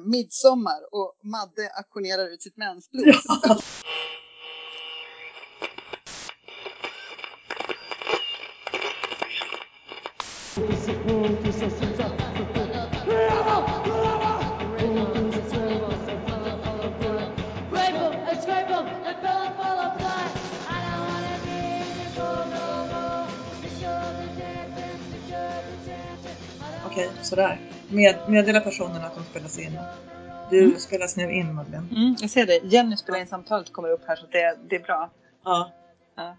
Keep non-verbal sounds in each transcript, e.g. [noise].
midsommar och Madde auktionerar ut sitt mensblod. Ja. Okej, sådär. Med, meddela personerna att de spelas in. Du mm. spelas nu in Madeleine. Mm, jag ser det. Jenny spelar in samtalet kommer upp här så det, det är bra. Ja. ja.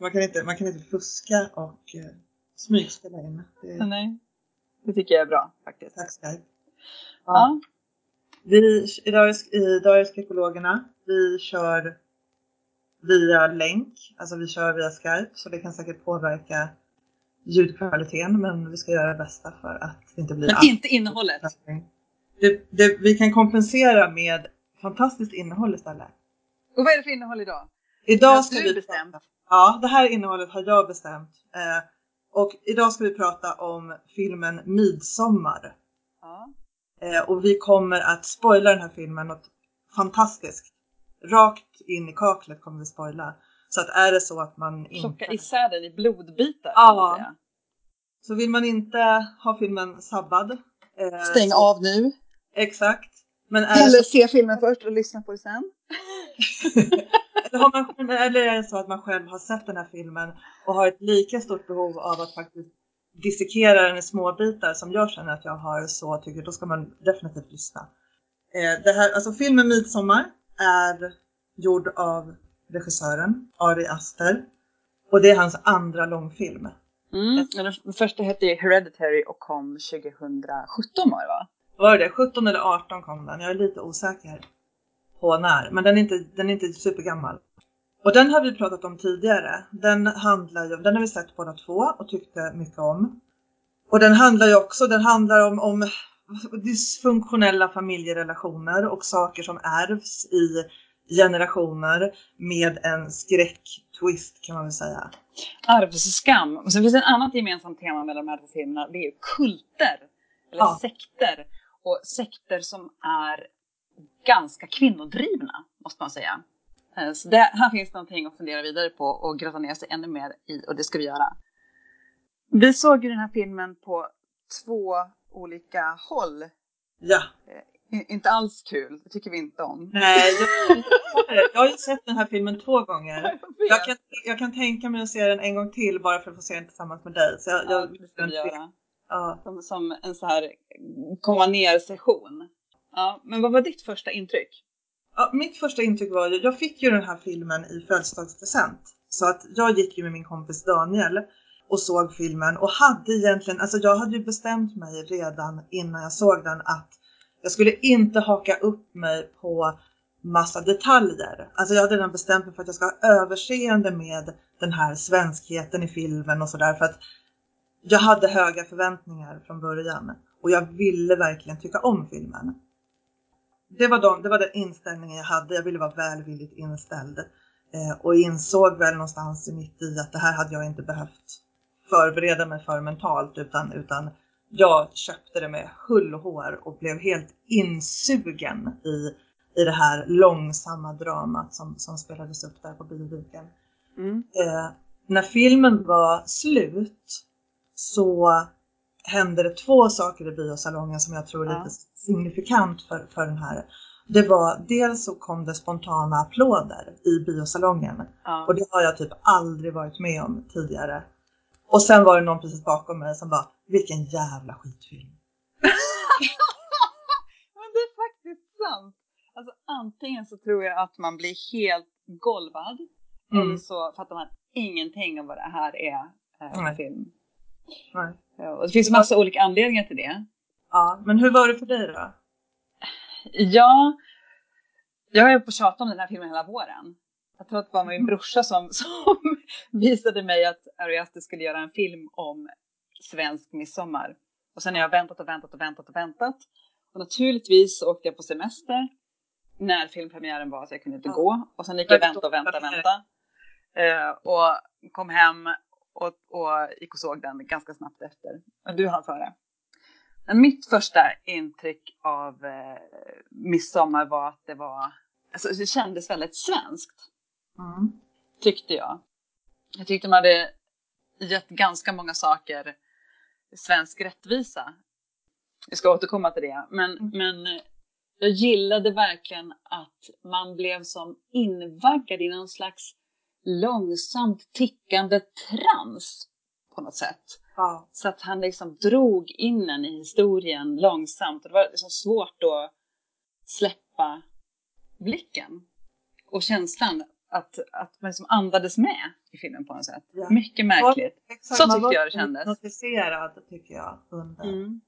Man, kan inte, man kan inte fuska och uh, smygspela in. Det... Nej, det tycker jag är bra faktiskt. Tack Skype. Ja. ja. Vi, i Darius Ekologerna, vi kör via länk, alltså vi kör via Skype så det kan säkert påverka ljudkvaliteten men vi ska göra det bästa för att det inte blir... Men inte innehållet! Det, det, vi kan kompensera med fantastiskt innehåll istället. Och vad är det för innehåll idag? Idag ska vi bestämt. Ja, det här innehållet har jag bestämt. Eh, och idag ska vi prata om filmen Midsommar. Ja. Eh, och vi kommer att spoila den här filmen något fantastiskt. Rakt in i kaklet kommer vi spoila. Så att är det så att man inte... Plocka isär den i blodbitar. Ja. Så vill man inte ha filmen sabbad. Eh, Stäng så... av nu. Exakt. Men eller så... se filmen först och lyssna på det sen. [laughs] eller, har man, eller är det så att man själv har sett den här filmen och har ett lika stort behov av att faktiskt dissekera den i små bitar som jag känner att jag har så tycker jag då ska man definitivt lyssna. Eh, det här, alltså filmen Midsommar är gjord av regissören Ari Aster. Och det är hans andra långfilm. Mm. Den första hette Hereditary och kom 2017 var det va? Var det 17 eller 18 kom den? Jag är lite osäker på när. Men den är inte, den är inte supergammal. Och den har vi pratat om tidigare. Den handlar ju, den har vi sett båda två och tyckte mycket om. Och den handlar ju också, den handlar om, om dysfunktionella familjerelationer och saker som ärvs i generationer med en skräcktwist kan man väl säga. Arvsskam. Och sen finns det ett annat gemensamt tema med de här två filmerna. Det är kulter. Eller ja. sekter. Och sekter som är ganska kvinnodrivna, måste man säga. Eh, så det, här finns någonting att fundera vidare på och grotta ner sig ännu mer i och det ska vi göra. Vi såg ju den här filmen på två olika håll. Ja. Inte alls kul, det tycker vi inte om. Nej, jag, [laughs] jag har ju sett den här filmen två gånger. Jag, jag, kan, jag kan tänka mig att se den en gång till bara för att få se den tillsammans med dig. Så jag, ja, det ska vi göra. Ja. Som, som, en så här komma ner session. Ja, men vad var ditt första intryck? Ja, mitt första intryck var ju, jag fick ju den här filmen i födelsedagspresent. Så att jag gick ju med min kompis Daniel och såg filmen och hade egentligen, alltså jag hade ju bestämt mig redan innan jag såg den att jag skulle inte haka upp mig på massa detaljer. Alltså jag hade redan bestämt mig för att jag ska ha överseende med den här svenskheten i filmen och sådär för att jag hade höga förväntningar från början och jag ville verkligen tycka om filmen. Det var, de, det var den inställningen jag hade. Jag ville vara välvilligt inställd eh, och insåg väl någonstans mitt i att det här hade jag inte behövt förbereda mig för mentalt utan, utan jag köpte det med hull och hår och blev helt insugen i, i det här långsamma dramat som, som spelades upp där på bioduken. Mm. Eh, när filmen var slut så hände det två saker i biosalongen som jag tror är lite signifikant för, för den här. Det var dels så kom det spontana applåder i biosalongen ja. och det har jag typ aldrig varit med om tidigare. Och sen var det någon precis bakom mig som bara, vilken jävla skitfilm. [laughs] Men det är faktiskt sant. Alltså antingen så tror jag att man blir helt golvad mm. eller så fattar man ingenting av vad det här är eh, för film. Nej. Och det finns massa olika anledningar till det. Ja, men hur var det för dig då? Ja, jag har ju på tjata om den här filmen hela våren. Jag tror att det var min brorsa som, [laughs] som visade mig att Ari skulle göra en film om svensk midsommar. Och sen har jag väntat och väntat och väntat och väntat. Och naturligtvis åkte jag på semester när filmpremiären var så jag kunde inte ja. gå. Och sen gick jag vänta och vänta och vänta. Uh, och kom hem och, och gick och såg den ganska snabbt efter. Och du hann före. Mitt första intryck av eh, midsommar var att det var, alltså det kändes väldigt svenskt. Mm. Tyckte jag. Jag tyckte man hade gett ganska många saker svensk rättvisa. Vi ska återkomma till det. Men, Mm. men jag gillade verkligen att man blev som invaggad i någon slags långsamt tickande trans på något sätt. Ja. Så att han liksom drog in en i historien långsamt. Och det var liksom svårt att släppa blicken och känslan att, att man liksom andades med i filmen på något sätt. Ja. Mycket märkligt. Exakt, Så tyckte jag det kändes. hypnotiserad tycker jag under. Mm.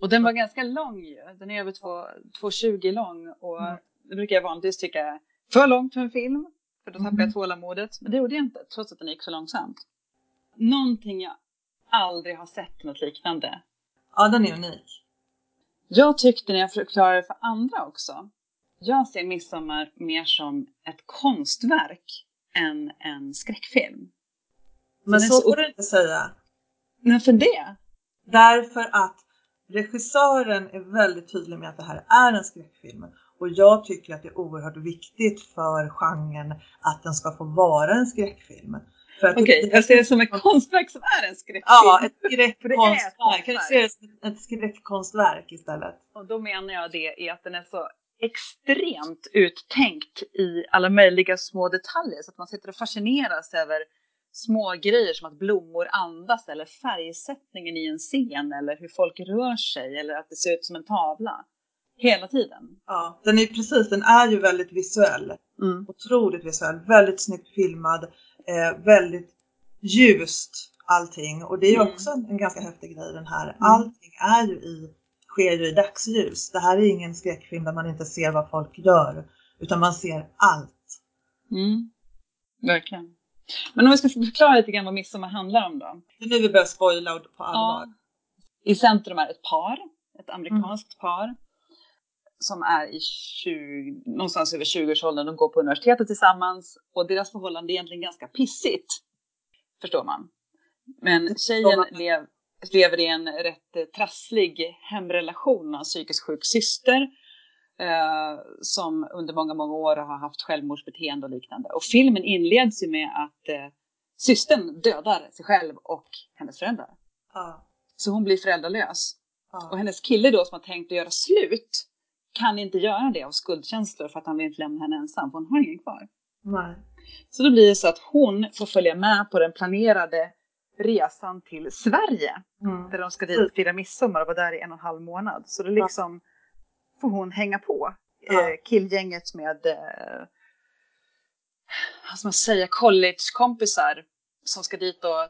Och den var ganska lång ju. Den är över två- 2,20 lång och Mm. det brukar jag vanligtvis tycka är för långt för en film. För då tappar Mm. jag tålamodet. Men det gjorde jag inte, trots att den gick så långsamt. Någonting jag aldrig har sett något liknande. Ja, den är unik. Jag tyckte när jag förklarade för andra också. Jag ser Midsommar mer som ett konstverk än en skräckfilm. Men så så får du inte säga. Men för det? Därför att regissören är väldigt tydlig med att det här är en skräckfilm. Och jag tycker att det är oerhört viktigt för genren att den ska få vara en skräckfilm. Okej, jag ser det som ett konstverk som är en skräckfilm. Ja, ett [laughs] skräckkonstverk. Kan du konstverk. se det som ett skräckkonstverk istället? Och då menar jag det är att den är så extremt uttänkt i alla möjliga små detaljer så att man sitter och fascineras över små grejer som att blommor andas eller färgsättningen i en scen eller hur folk rör sig eller att det ser ut som en tavla. Hela tiden. Ja, den är precis, den är ju väldigt visuell. Mm. Otroligt visuell, väldigt snyggt filmad, eh, väldigt ljust allting. Och det är ju Mm. också en, en ganska häftig grej den här. Allting är ju i, sker ju i dagsljus. Det här är ingen skräckfilm där man inte ser vad folk gör, utan man ser allt. Mm. Verkligen. Men om vi ska förklara lite grann vad midsommar handlar om då. Det är nu vi börjar spoila på allvar. Ja. I centrum är ett par, ett amerikanskt par som är i 20, någonstans över 20-årsåldern. De går på universitetet tillsammans och deras förhållande är egentligen ganska pissigt. Förstår man. Men tjejen lev, lever i en rätt eh, trasslig hemrelation med en psykiskt sjuk syster. Eh, som under många, många år har haft självmordsbeteende och liknande. Och filmen inleds ju med att eh, systern dödar sig själv och hennes föräldrar. Ja, Så hon blir föräldralös. Och ja, hennes kille då som har tänkt att göra slut kan inte göra det av skuldkänslor för att han vill inte lämna henne ensam, för hon har ingen kvar. nej. Så då blir det så att hon får följa med på den planerade resan till Sverige. Mm. Där de ska dit och fira midsommar och vara där i en och en halv månad. Så då liksom får hon hänga på Ja. eh, killgänget med, eh, vad ska man säga, collegekompisar som ska dit och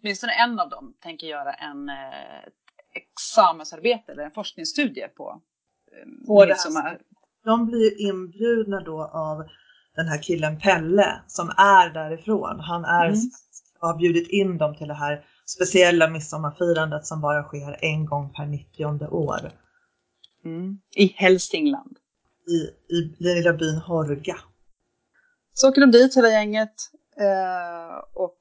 åtminstone en av dem tänker göra en eh, examensarbete eller en forskningsstudie på, eh, det midsommar. De blir inbjudna då av den här killen Pelle som är därifrån. Han är Mm. svensk har bjudit in dem till det här speciella midsommarfirandet som bara sker en gång per 90 år Mm. I Hälsingland. i, i den lilla byn Horga. Så åker de dit hela gänget eh, och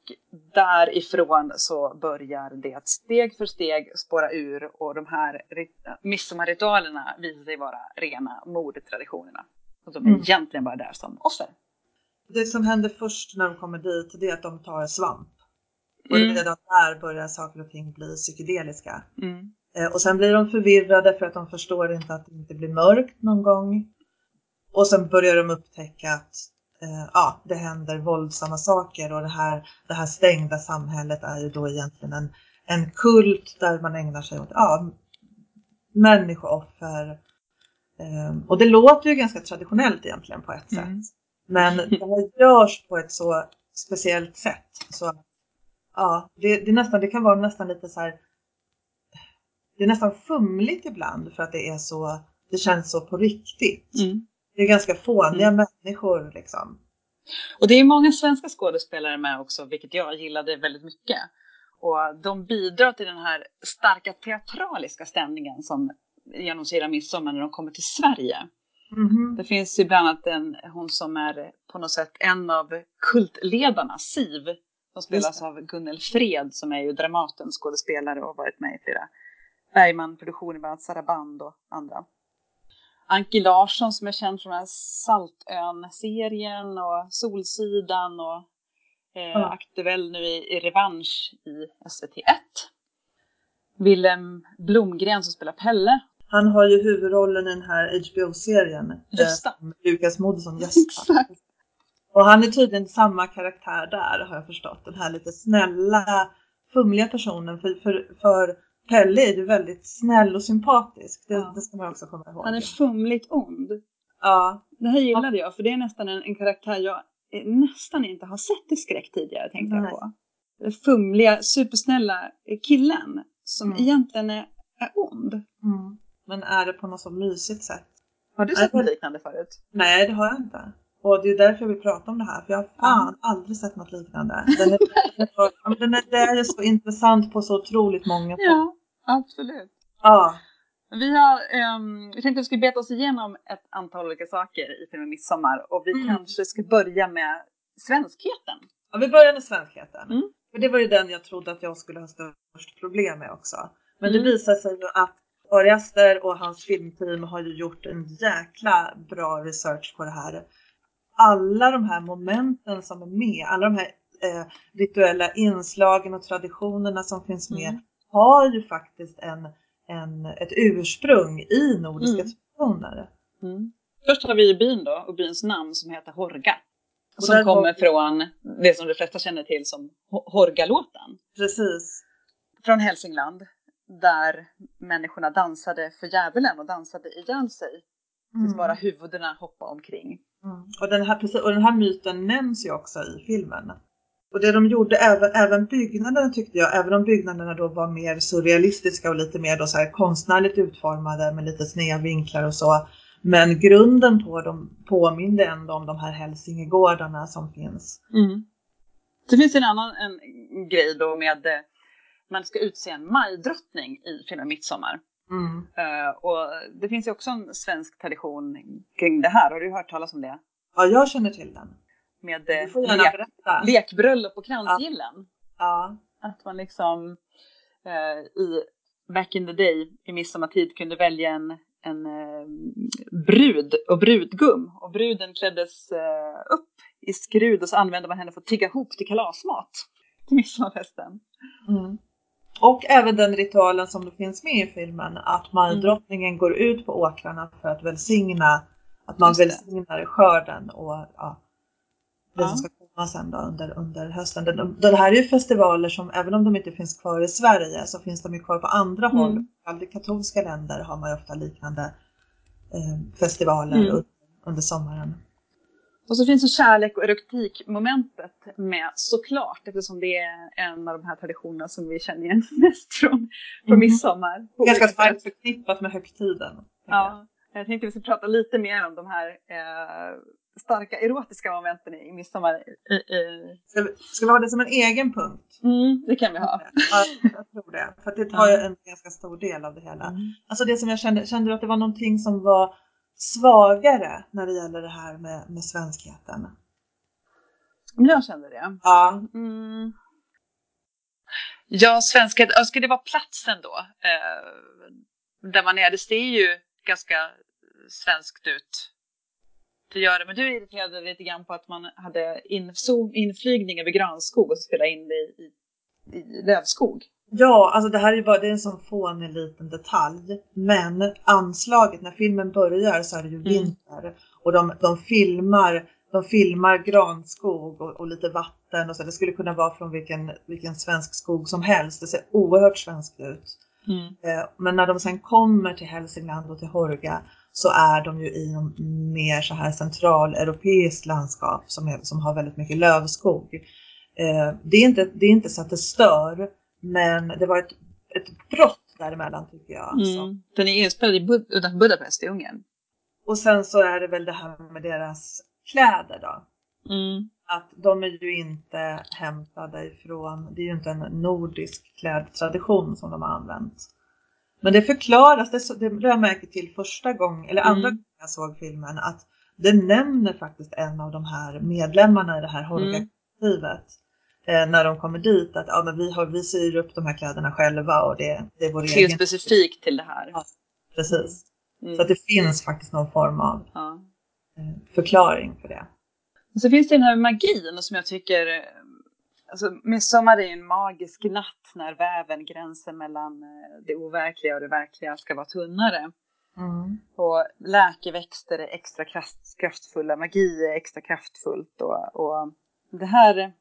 därifrån så börjar det steg för steg spåra ur och de här rit- midsommarritualerna visar sig vara rena mordtraditionerna. Och de är Mm. egentligen bara där som offer. Det som händer först när de kommer dit det är att de tar svamp. Och Mm. redan där börjar saker och ting bli psykedeliska. Mm. Eh, Och sen blir de förvirrade för att de förstår inte att det inte blir mörkt någon gång. Och sen börjar de upptäcka att eh, ja, det händer våldsamma saker och det här, det här stängda samhället är ju då egentligen en, en kult där man ägnar sig åt ja, människooffer. Eh, och det låter ju ganska traditionellt egentligen på ett Mm. sätt. Men det här görs på ett så speciellt sätt. Så ja, det, det, är nästan, det kan vara nästan lite så här det är nästan fumligt ibland för att det är så, det känns så på riktigt. Mm. Det är ganska fåniga Mm. människor liksom. Och det är många svenska skådespelare med också, vilket jag gillade väldigt mycket. Och de bidrar till den här starka teatraliska stämningen som genomsyrar midsommar när de kommer till Sverige. Mhm. Det finns ju bland annat en, hon som är på något sätt en av kultledarna, Siv, som spelas av Gunnel Fred som är ju Dramatens skådespelare och har varit med i flera Bergman-produktioner, bland annat Saraband och andra. Anki Larsson som är känd från Saltön-serien och Solsidan och eh, ja. aktuell nu i, i Revansch i SVT1. Willem Blomgren som spelar Pelle. Han har ju huvudrollen i den här HBO-serien. Gösta. Eh, Lukas Moodysson, [laughs] Gösta. Och han är tydligen samma karaktär där har jag förstått. Den här lite snälla, fumliga personen. För, för, för Pelle är ju väldigt snäll och sympatisk. Det, ja. det ska man också komma ihåg. Han är fumligt ond. Ja. Det här gillade jag för det är nästan en, en karaktär jag nästan inte har sett i skräck tidigare tänkte Nej. jag på. Den fumliga, supersnälla killen som mm. egentligen är, är ond. Mm. Men är det på något så mysigt sätt. Har du sett något liknande förut? Nej, det har jag inte. Och det är därför jag vill prata om det här, för jag har fan mm. aldrig sett något liknande. Den är, [laughs] den är, det är så intressant på så otroligt många sätt. Ja, absolut. Ja. Vi, har, um, vi tänkte att vi skulle beta oss igenom ett antal olika saker i filmen Midsommar och vi mm. kanske ska börja med svenskheten. Ja, vi börjar med svenskheten. Mm. För det var ju den jag trodde att jag skulle ha störst problem med också. Men mm. det visar sig ju att Ari Aster och hans filmteam har ju gjort en jäkla bra research på det här. Alla de här momenten som är med, alla de här eh, rituella inslagen och traditionerna som finns med mm. har ju faktiskt en, en, ett ursprung i nordiska mm. traditioner. Mm. Först har vi byn då och byns namn som heter Horga. Som kommer från det som de flesta känner till som Horgalåten. Precis. Från Hälsingland där människorna dansade för djävulen och dansade ihjäl sig. Mm. Tills bara huvudena hoppade omkring. Mm. Och, den här, och den här myten nämns ju också i filmen. Och det de gjorde, även, även byggnaderna tyckte jag, även om byggnaderna då var mer surrealistiska och lite mer då så här konstnärligt utformade med lite sneda vinklar och så. Men grunden på dem påminde ändå om de här hälsingegårdarna som finns. Mm. Det finns en annan en grej då med eh, man ska utse en majdrottning i filmen Midsommar. Mm. Uh, och det finns ju också en svensk tradition kring det här. Har du hört talas om det? Ja, jag känner till den. Med uh, lek, lekbröllop och kransgillen. Ja. ja. Att man liksom uh, i back in the day i midsommartid kunde välja en, en brud och brudgum. Och bruden kläddes upp i skrud och så använde man henne för att tigga ihop till kalasmat till midsommarfesten. Mm. Och även den ritualen som finns med i filmen, att majdrottningen mm. går ut på åkrarna för att välsigna, att man välsignar skörden och ja, det ja. som ska komma sen då under, under hösten. Det, det här är ju festivaler som, även om de inte finns kvar i Sverige, så finns de ju kvar på andra mm. håll. I katolska länder har man ju ofta liknande eh, festivaler mm. under, under sommaren. Och så finns det kärlek och erotikmomentet med såklart eftersom det är en av de här traditionerna som vi känner igen [laughs] mest från, från mm. midsommar. Ganska starkt förknippat med högtiden. Ja, jag. tänkte vi ska prata lite mer om de här eh, starka erotiska momenten i midsommar. I, i... Ska, vi, ska vi ha det som en egen punkt? Mm, det kan vi ha. Ja, jag tror det. För det tar ju en ganska stor del av det hela. Mm. Alltså det som jag kände, kände du att det var någonting som var svagare när det gäller det här med, med svenskheten? Jag känner det. Ja. Mm. Ja, svenskhet, ska det vara platsen då? Eh, där man är, det ser ju ganska svenskt ut. Det gör det, men du irriterade lite grann på att man hade inflygning över granskog och spelade in det i, i lövskog. Ja, alltså det här är ju bara det är en sån fånig liten detalj. Men anslaget när filmen börjar så är det ju mm. vinter mm. och de, de, filmar, de filmar granskog och, och, lite vatten och så. Det skulle kunna vara från vilken, vilken svensk skog som helst. Det ser oerhört svenskt ut. Mm. Eh, men när de sen kommer till Hälsingland och till Horga så är de ju i en mer så här centraleuropeiskt landskap som, är, som har väldigt mycket lövskog. Eh, det, är inte, det är inte så att det stör men det var ett, ett brott däremellan tycker jag. Alltså. Mm. Den är inspelad i Bud utanför Budapest i Ungern. Och sen så är det väl det här med deras kläder då. Mm. Att de är ju inte hämtade ifrån, det är ju inte en nordisk klädtradition som de har använt. Men det förklaras, det, det lade jag märke till första gången, eller andra mm. gången jag såg filmen, att det nämner faktiskt en av de här medlemmarna i det här Horga-kollektivet. Eh, när de kommer dit att ja, men vi, har, vi syr upp de här kläderna själva och det, det är vår Till egen. specifikt till det här. Ja. Precis. Mm. Så att det finns faktiskt någon form av Ja. eh, förklaring för det. Och så finns det den här magin som jag tycker, eh, alltså midsommar är en magisk natt när väven, gränsen mellan det overkliga och det verkliga ska vara tunnare. Mm. Och läkeväxter är extra kraft, kraftfulla, magi är extra kraftfullt och, och det här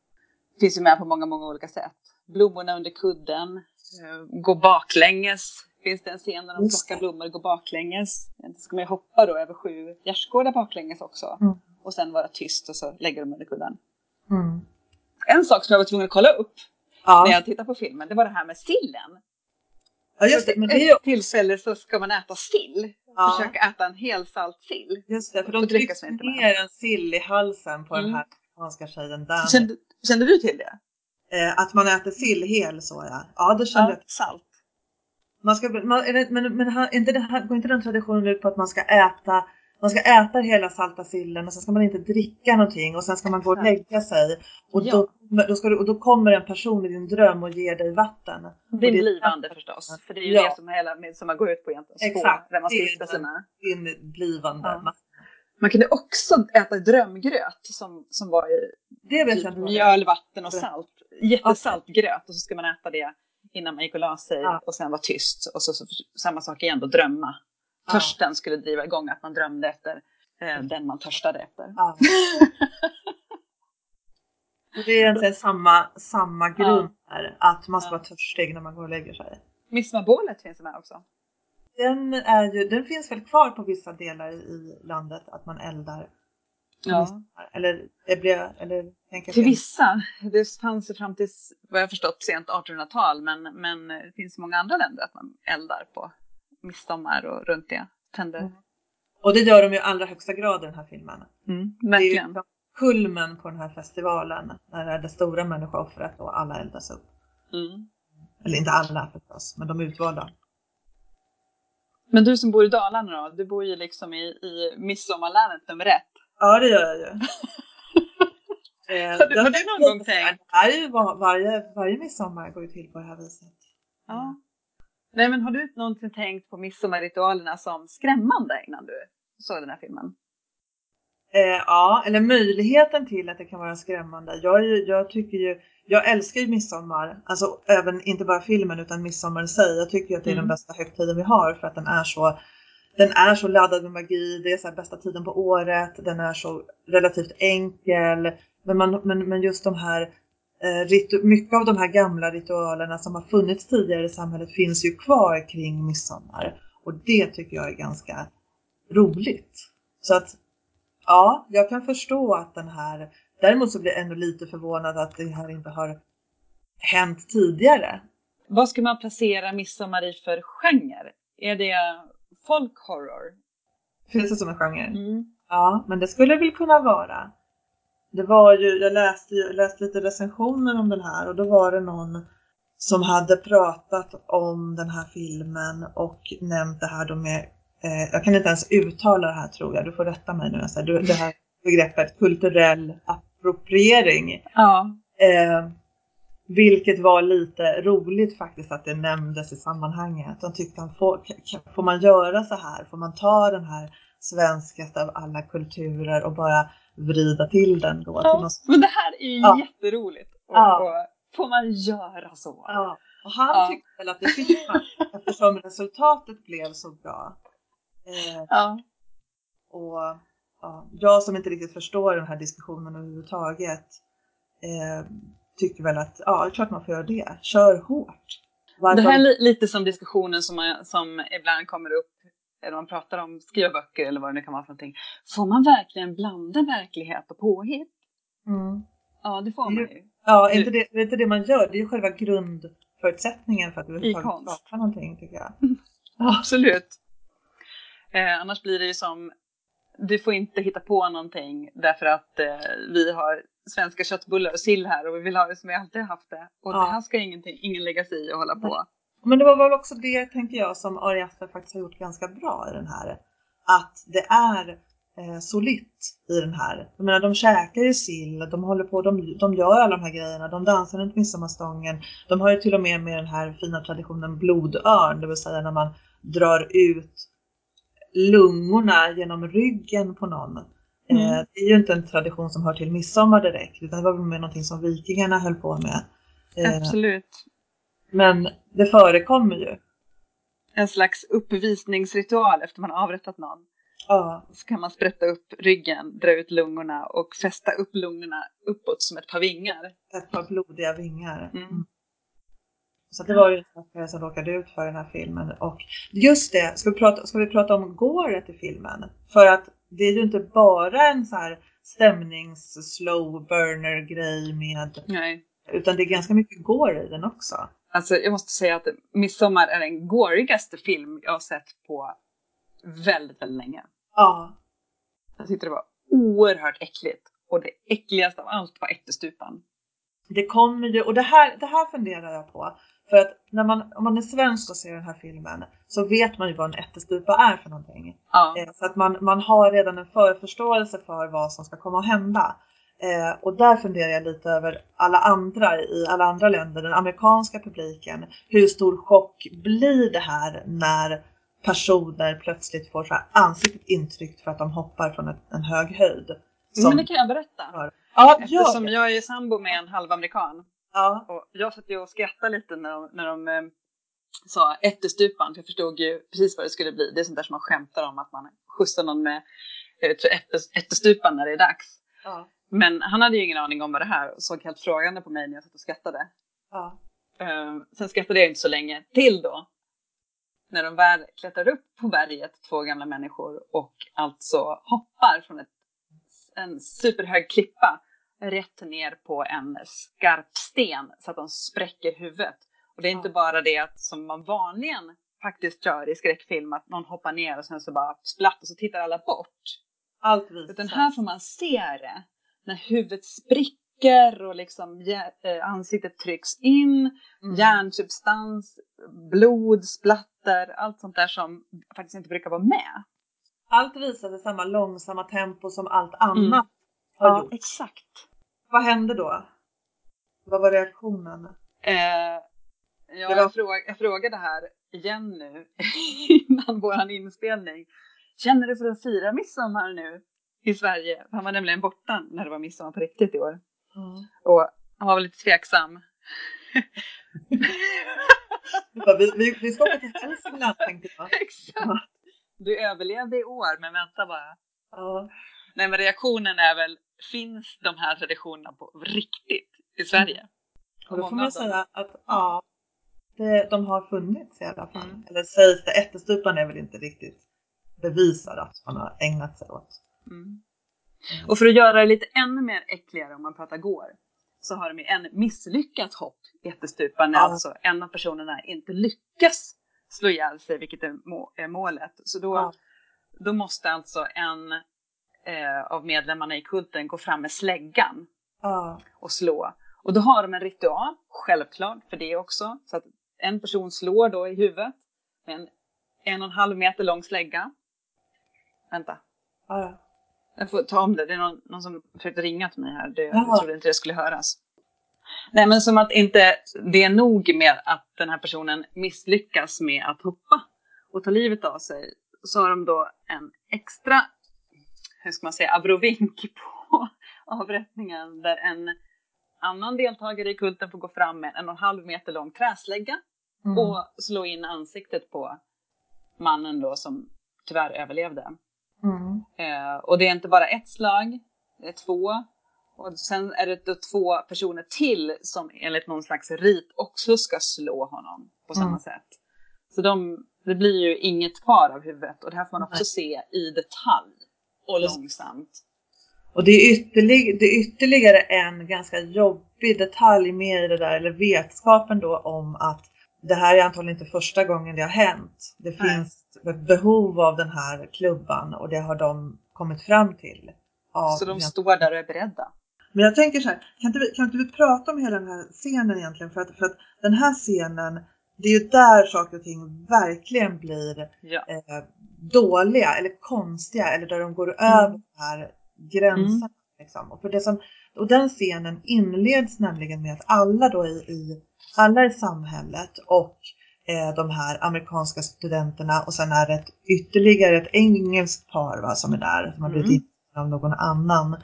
finns ju med på många, många olika sätt. Blommorna under kudden, eh, gå baklänges. Finns det en scen när de plockar blommor och går baklänges. Då ska man ju hoppa då över sju gärdsgårdar baklänges också. Mm. Och sen vara tyst och så lägger de under kudden. Mm. En sak som jag var tvungen att kolla upp när Ja, jag tittade på filmen, det var det här med sillen. ja, just det. Men det är ju, ett tillfälle så ska man äta sill. Ja. Försöka äta en hel salt sill. just det, för de trycker ner en sill i halsen på den Mm. här amerikanska tjejen Dan. Kände, kände du till det? Eh, att man äter sill hel så ja. Ja, det kände jag. salt. Man ska, man, det, men men har- inte det här, går inte den traditionen ut på att man ska äta man ska äta hela salta sillen och sen ska man inte dricka någonting och sen ska man gå och lägga sig. Och, Ja. då, då, ska du, och då kommer en person i din dröm och ger dig vatten. Din det är blivande förstås. För det är ju Ja. det som hela som går ut på egentligen. Exakt. Vem man ska Det är gifta sig med. Din blivande. Ja. Man kunde också äta drömgröt som, som var i Det vet typ mjöl, vatten och salt. Jättesalt gröt och så ska man äta det innan man gick och la sig Ja. och sen vara tyst. Och så, så samma sak igen då, drömma. Ja. Törsten skulle driva igång att man drömde efter eh, den man törstade efter. Ja. Det är egentligen samma, samma grund här, att man ska vara törstig när man går och lägger sig. Midsomarbålet finns med också. Den, är ju, den finns väl kvar på vissa delar i landet, att man eldar. Ja. Eller, eller, eller tänker Till vissa. Det fanns ju fram till vad jag förstått sent 1800-tal men, men det finns i många andra länder att man eldar på midsommar och runt det. Tänder. Mm. Och det gör de ju i allra högsta grad i den här filmen. Mm, Det är ju verkligen. liksom kulmen på den här festivalen när det är det stora människooffret och alla eldas upp. Mm. Eller inte alla förstås, men de utvalda. Men du som bor i Dalarna då? Du bor ju liksom i, i midsommarlänet nummer ett. Ja, det gör jag ju. [laughs] Eh, Har du- har du någon gång tänkt? Det här är ju var, varje, varje midsommar går ju till på det här viset. Ja. Nej men har du någonsin tänkt på midsommarritualerna som skrämmande innan du såg den här filmen? Eh, ja, eller möjligheten till att det kan vara skrämmande. Jag, ju, jag tycker ju, jag älskar ju midsommar, alltså även inte bara filmen utan midsommar i sig. Jag tycker att det är Mm. den bästa högtiden vi har för att den är så den är så laddad med magi, det är så bästa tiden på året, den är så relativt enkel. Men, man, men, men just de här, eh, ritu- mycket av de här gamla ritualerna som har funnits tidigare i samhället finns ju kvar kring midsommar. Och det tycker jag är ganska roligt. Så att Ja, jag kan förstå att den här, däremot så blir jag ändå lite förvånad att det här inte har hänt tidigare. Vad ska man placera midsommar i för genre? Är det folk horror? Finns det som en genre? Mm. Ja, men det skulle väl kunna vara. Det var ju, jag läste, jag läste lite recensioner om den här och då var det någon som hade pratat om den här filmen och nämnt det här då med, eh, jag kan inte ens uttala det här tror jag, du får rätta mig nu, alltså, det här begreppet kulturell appropriering. Ja. Eh, vilket var lite roligt faktiskt att det nämndes i sammanhanget. De tyckte att får, får man göra så här? Får man ta den här svenskaste av alla kulturer och bara vrida till den då? Ja. något, Men det här är ju Ja. jätteroligt. Och, Ja. och, får man göra så? ja. Och han tyckte väl att det fick man [laughs] eftersom resultatet blev så bra. Eh, Ja. och ja, jag som inte riktigt förstår den här diskussionen överhuvudtaget eh, tycker väl att ja, det är klart man får göra det. Kör hårt. Varför? Det här är li- lite som diskussionen som, man, som ibland kommer upp när man pratar om skriva böcker eller vad det nu kan vara för någonting. Får man verkligen blanda verklighet och påhitt? Mm. Ja, det får man ju. Ja, är inte det, är inte det man gör. Det är ju själva grundförutsättningen för att överhuvudtaget skapa någonting tycker jag. [laughs] Absolut. Eh, annars blir det ju som, du får inte hitta på någonting därför att eh, vi har svenska köttbullar och sill här och vi vill ha det som vi alltid har haft det. Och Ja. det här ska ingenting, ingen lägga sig i och hålla på. Men det var väl också det, tänker jag, som Ari Aster faktiskt har gjort ganska bra i den här. Att det är eh, solitt i den här. Jag menar, de käkar ju sill, de håller på, de, de gör alla de här grejerna, de dansar runt midsommarstången. De har ju till och med med den här fina traditionen blodörn, det vill säga när man drar ut lungorna genom ryggen på någon. Mm. Eh, det är ju inte en tradition som hör till midsommar direkt, utan det var väl någonting som vikingarna höll på med. Eh, Absolut. Men det förekommer ju. En slags uppvisningsritual efter man avrättat någon. Ja. Så kan man sprätta upp ryggen, dra ut lungorna och fästa upp lungorna uppåt som ett par vingar. Ett par blodiga vingar. Mm. Så det var ju en som råkade ut för den här filmen. Och just det, ska vi prata, ska vi prata om gåret i filmen? För att det är ju inte bara en så här stämnings slow burner grej med Nej. Utan det är ganska mycket går i den också. Alltså jag måste säga att Midsommar är den gårigaste film jag har sett på väldigt, väldigt länge. Ja. Jag tyckte det var oerhört äckligt. Och det äckligaste av allt var ättestupan. Det kommer ju, och det här, det här funderar jag på. För att när man, om man är svensk och ser den här filmen så vet man ju vad en ättestupa är för någonting. Ja. Eh, så att man, man har redan en förförståelse för vad som ska komma att hända. Eh, och där funderar jag lite över alla andra i alla andra länder, den amerikanska publiken. Hur stor chock blir det här när personer plötsligt får så här ansiktet intryckt för att de hoppar från ett, en hög höjd? Som... Men det kan jag berätta. Ja, Eftersom jag är sambo med en halvamerikan. Ja. Och jag satt ju och skrattade lite när de, när de eh, sa ättestupan, för jag förstod ju precis vad det skulle bli. Det är sånt där som man skämtar om, att man skjutsar någon med eh, ättestupan när det är dags. Ja. Men han hade ju ingen aning om vad det här och såg helt frågande på mig när jag satt och skrattade. Ja. Uh, sen skrattade jag inte så länge till då. När de väl klättrar upp på berget, två gamla människor, och alltså hoppar från ett, en superhög klippa rätt ner på en skarp sten så att de spräcker huvudet. Och det är inte bara det att som man vanligen faktiskt gör i skräckfilm, att någon hoppar ner och sen så bara splatt och så tittar alla bort. Allt visar Utan här får man se det när huvudet spricker och liksom eh, ansiktet trycks in, mm. hjärnsubstans, blod, splatter, allt sånt där som faktiskt inte brukar vara med. Allt visade samma långsamma tempo som allt annat mm. Har ja, gjort. exakt. Vad hände då? Vad var reaktionen? Eh, ja, var... jag, fråg jag frågade här igen nu [laughs] innan våran inspelning. Känner du för att fira midsommar nu? i Sverige. Han var nämligen borta när det var midsommar på riktigt i år. Mm. Och han var väl lite tveksam. vi, vi, vi ska åka till Hälsingland tänkte jag. [laughs] Exakt. Du överlevde i år, men vänta bara. Ja. Nej, men reaktionen är väl, finns de här traditionerna på riktigt i Sverige? Mm. Och då får man säga att ja, det, de har funnits i alla fall. Mm. Eller sägs det, ättestupan är väl inte riktigt bevisad att man har ägnat sig åt. Mm. Och för att göra det lite ännu mer äckligare om man pratar går så har de ju en misslyckat hopp i ättestupan när ja. alltså en av personerna inte lyckas slå ihjäl sig, vilket är, må är målet. Så då, ja. då måste alltså en eh, av medlemmarna i kulten gå fram med släggan ja. och slå. Och då har de en ritual, självklart för det också, så att en person slår då i huvudet med en en och en halv meter lång slägga. Vänta. Ja. Jag får ta om det. Det är någon, någon som försökte ringa till mig här. Det, jag trodde inte det skulle höras. Nej, men som att inte det är nog med att den här personen misslyckas med att hoppa och ta livet av sig. Så har de då en extra, hur ska man säga, abrovink [laughs] på avrättningen där en annan deltagare i kulten får gå fram med en och en halv meter lång träslägga mm. och slå in ansiktet på mannen då som tyvärr överlevde. Mm. Eh, och det är inte bara ett slag, det är två. Och sen är det då två personer till som enligt någon slags rit också ska slå honom på samma mm. sätt. Så de, det blir ju inget kvar av huvudet och det här får man också Nej. se i detalj och långsamt. Och det är, ytterlig, det är ytterligare en ganska jobbig detalj med i det där, eller vetskapen då om att det här är antagligen inte första gången det har hänt. Det Nej. finns ett behov av den här klubban och det har de kommit fram till. så de står där och är beredda? Men jag tänker så här, kan inte, vi, kan inte vi prata om hela den här scenen egentligen? För att, för att den här scenen det är ju där saker och ting verkligen blir Ja. eh, dåliga eller konstiga eller där de går Mm. över de här gränserna. Liksom. Och, för det som, och den scenen inleds nämligen med att alla då i, i, alla i samhället och eh, de här amerikanska studenterna och sen är det ett, ytterligare ett engelskt par va, som är där som har blivit Mm. av någon annan.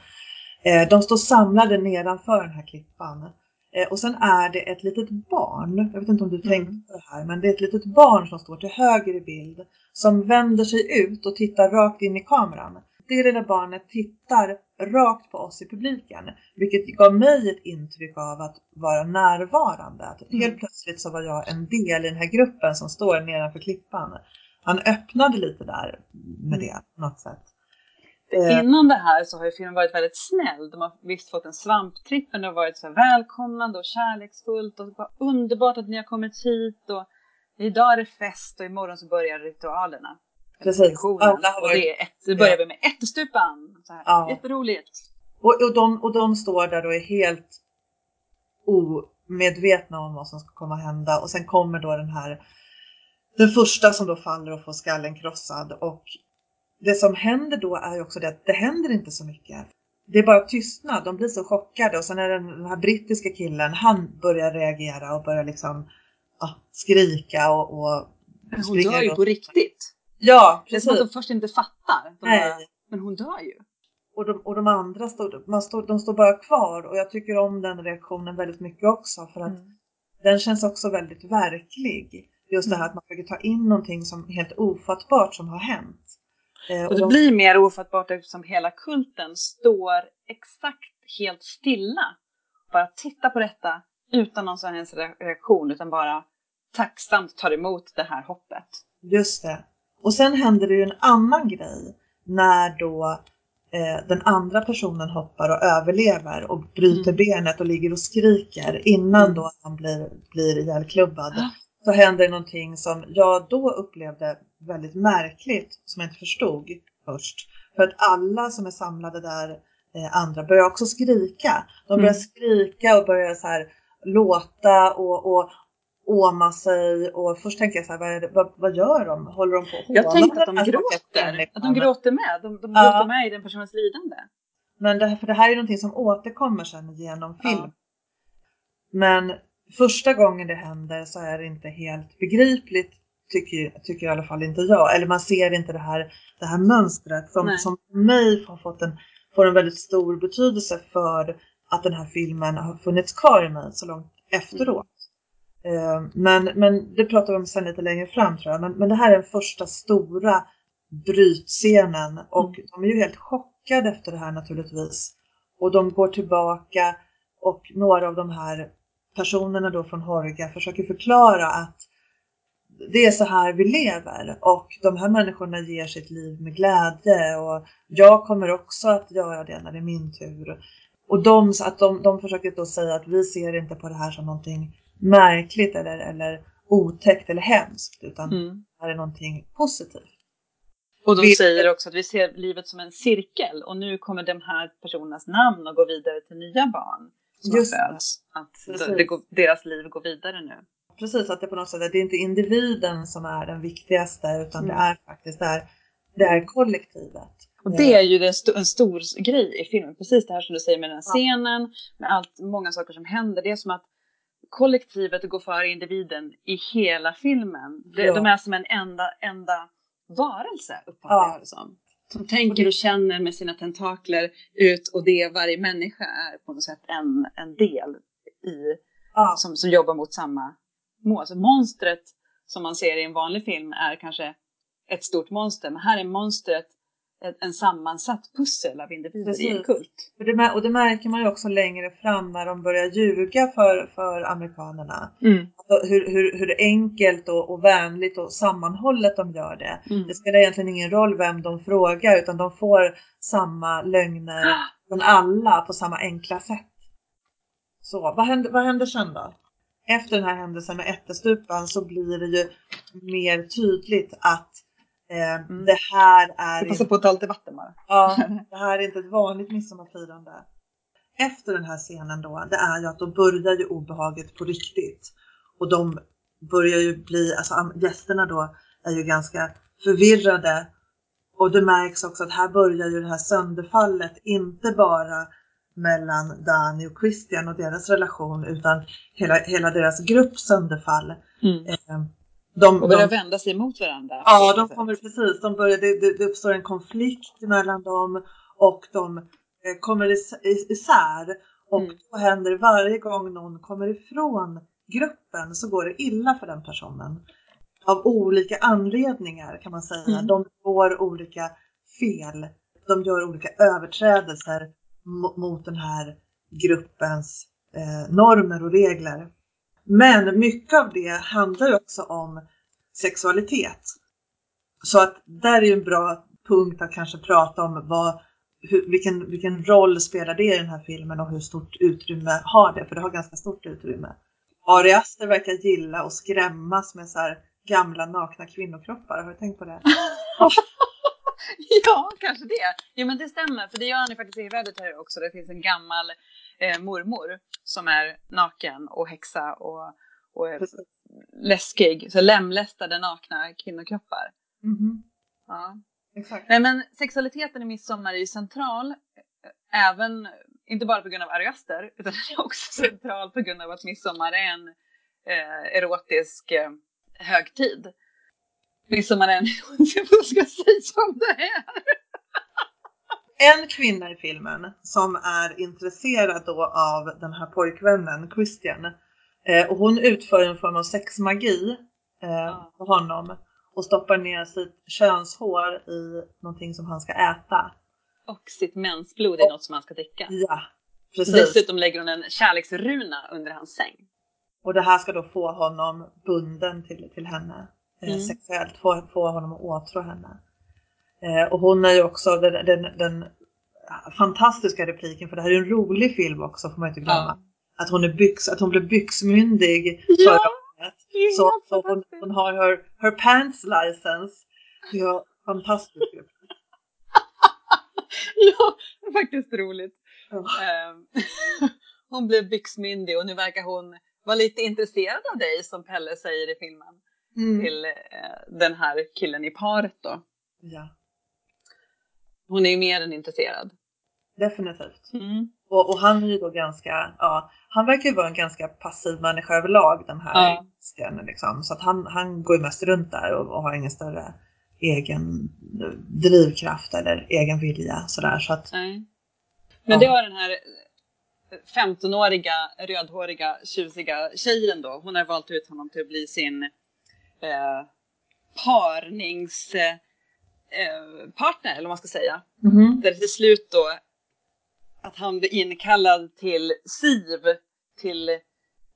Eh, de står samlade nedanför den här klippan. Eh, och sen är det ett litet barn, jag vet inte om du Mm. tänkte på det här, men det är ett litet barn som står till höger i bild som vänder sig ut och tittar rakt in i kameran. Det lilla barnet tittar rakt på oss i publiken, vilket gav mig ett intryck av att vara närvarande. Att Mm. Helt plötsligt så var jag en del i den här gruppen som står nedanför klippan. Han öppnade lite där med det på något sätt. Eh, Innan det här så har ju filmen varit väldigt snäll. De har visst fått en svamptripp men det har varit så välkomnande och kärleksfullt och bara underbart att ni har kommit hit och idag är det fest och imorgon så börjar ritualerna. Precis. Alla har Och varit- det, är ett, det börjar vi med ättestupan. Så här. Ja. Jätteroligt. Och, och, de, och de står där och är helt omedvetna om vad som ska komma hända och sen kommer då den här den första som då faller och får skallen krossad och det som händer då är också det att det händer inte så mycket. Det är bara tystnad, de blir så chockade och sen är det den, här brittiska killen, han börjar reagera och börjar liksom ja, skrika och, och Men hon dör ju på riktigt. Ja, Det är som att precis. de först inte fattar. Bara, men hon dör ju. Och de, och de andra står, man står, de står bara kvar och jag tycker om den reaktionen väldigt mycket också för att den känns också väldigt verklig. Just det här Mm. att man försöker ta in någonting som helt ofattbart som har hänt. Eh, Och det de- blir mer ofattbart eftersom hela kulten står exakt helt stilla. Bara tittar på detta utan någon som helst re- reaktion utan bara tacksamt tar emot det här hoppet. Just det. Och sen händer det ju en annan grej när då eh, den andra personen hoppar och överlever och bryter Mm. benet och ligger och skriker innan Mm. då han blir, blir ihjälklubbad. Så händer någonting som jag då upplevde väldigt märkligt som jag inte förstod först. För att alla som är samlade där eh, andra börjar också skrika. De börjar Mm. skrika och börjar så här låta och, och åma sig och först tänkte jag så här, vad, det, vad, vad gör de? Håller de på att Jag tänkte att de stackars gråter. människan? Att de gråter med. De, de Ja. gråter med i den personens lidande. Men det, för det här är någonting som återkommer sen genom film. Ja. Men första gången det händer så är det inte helt begripligt tycker, tycker i alla fall inte jag. Eller man ser inte det här, det här mönstret som, Nej. som för mig har fått en, får en väldigt stor betydelse för att den här filmen har funnits kvar i mig så långt efteråt. Eh, Men, men det pratar vi om sen lite längre fram tror jag. Men, men det här är den första stora brytscenen och de är ju helt chockade efter det här naturligtvis. Och de går tillbaka och några av de här personerna då från Horga försöker förklara att det är så här vi lever och de här människorna ger sitt liv med glädje och jag kommer också att göra det när det är min tur. Och de, att de, de försöker då säga att vi ser inte på det här som någonting märkligt eller, eller otäckt eller hemskt utan Mm. det här är någonting positivt. Och de Vilket- säger också att vi ser livet som en cirkel och nu kommer de här personernas namn att gå vidare till nya barn som Just det. föds. Att det går, deras liv går vidare nu. Precis, att det på något sätt är, det är inte individen som är den viktigaste utan det Mm. är faktiskt det är, det är kollektivet. Och det är ju det st- en stor grej i filmen. Precis det här som du säger med den här scenen, med allt, många saker som händer. Det är som att kollektivet går före individen i hela filmen. Det, Ja. De är som en enda, enda varelse uppfattar Ja. jag det som. Som tänker och känner med sina tentakler ut och det varje människa är på något sätt en, en del i, Ja, som, som jobbar mot samma mål. Så monstret som man ser i en vanlig film är kanske ett stort monster, men här är monstret en sammansatt pussel av individer i en Precis. kult. för det, och det märker man ju också längre fram när de börjar ljuga för, för amerikanerna. Mm. Alltså Hur, hur, hur enkelt och, och vänligt och sammanhållet de gör det. Mm. Det spelar egentligen ingen roll vem de frågar utan de får samma lögner [gasps] från alla på samma enkla sätt. Så vad händer, vad händer sen då? Efter den här händelsen med ättestupan så blir det ju mer tydligt att Mm. det här är Jag passar på att ta lite vatten bara. Ja, [laughs] det här är inte ett vanligt midsommarfirande. Efter den här scenen då, det är ju att då börjar ju obehaget på riktigt. Och de börjar ju bli, alltså gästerna då är ju ganska förvirrade och det märks också att här börjar ju det här sönderfallet, inte bara mellan Dani och Christian och deras relation utan hela, hela deras grupps sönderfall. Mm. Eh, de, och börjar de, vända sig mot varandra. Ja, de kommer precis. De börjar, det, det uppstår en konflikt mellan dem och de eh, kommer is, isär. Och mm. då händer varje gång någon kommer ifrån gruppen så går det illa för den personen. Av olika anledningar kan man säga. Mm. De får olika fel. De gör olika överträdelser mot den här gruppens eh, normer och regler. Men mycket av det handlar ju också om sexualitet. Så att där är ju en bra punkt att kanske prata om vad, hur, vilken, vilken roll spelar det i den här filmen och hur stort utrymme har det? För det har ganska stort utrymme. Ari Aster verkar gilla och skrämmas med så här gamla nakna kvinnokroppar. Har du tänkt på det? [laughs] ja, kanske det. Jo, men det stämmer. För det gör han ju faktiskt i Hereditary också. Det finns en gammal eh, mormor som är naken och häxa och, och är läskig. Så lemlästade nakna kvinnokroppar. Mm -hmm. Ja. Exakt. Nej, men sexualiteten i midsommar är ju central. Eh, även, inte bara på grund av Ariaster, utan den är också central på grund av att midsommar är en eh, erotisk eh, högtid. Midsommar är en, [laughs] vad ska jag säga som det är? En kvinna i filmen som är intresserad då av den här pojkvännen Christian eh, och hon utför en form av sexmagi eh, på honom och stoppar ner sitt könshår i någonting som han ska äta. Och sitt mensblod i något som han ska dricka. Ja, precis. Dessutom lägger hon en kärleksruna under hans säng. Och det här ska då få honom bunden till, till henne eh, mm. sexuellt, få, få honom att åtrå henne. Eh, och hon är ju också den, den, den, fantastiska repliken, för det här är en rolig film också får man inte glömma. Ja. Att, hon är byx, att hon blev byxmyndig ja, förra året. Så, så hon, hon, har her, her pants license. Ja, fantastiskt. [laughs] ja, faktiskt roligt. Ja. Ehm, [laughs] hon blev byxmyndig och nu verkar hon vara lite intresserad av dig som Pelle säger i filmen. Mm. Till eh, den här killen i paret då. Ja. Hon är ju mer än intresserad. Definitivt. Mm. Och, och, han är ju då ganska, ja, han verkar ju vara en ganska passiv människa överlag den här ja. Sken, liksom. Så att han, han går ju mest runt där och, och har ingen större egen drivkraft eller egen vilja sådär. Så att, Nej. Men det var den här 15-åriga rödhåriga tjusiga tjejen då. Hon har valt ut honom till att bli sin eh, parningspartner, eh, eller vad man ska säga. Mm. Där till slut då att han blir inkallad till SIV, till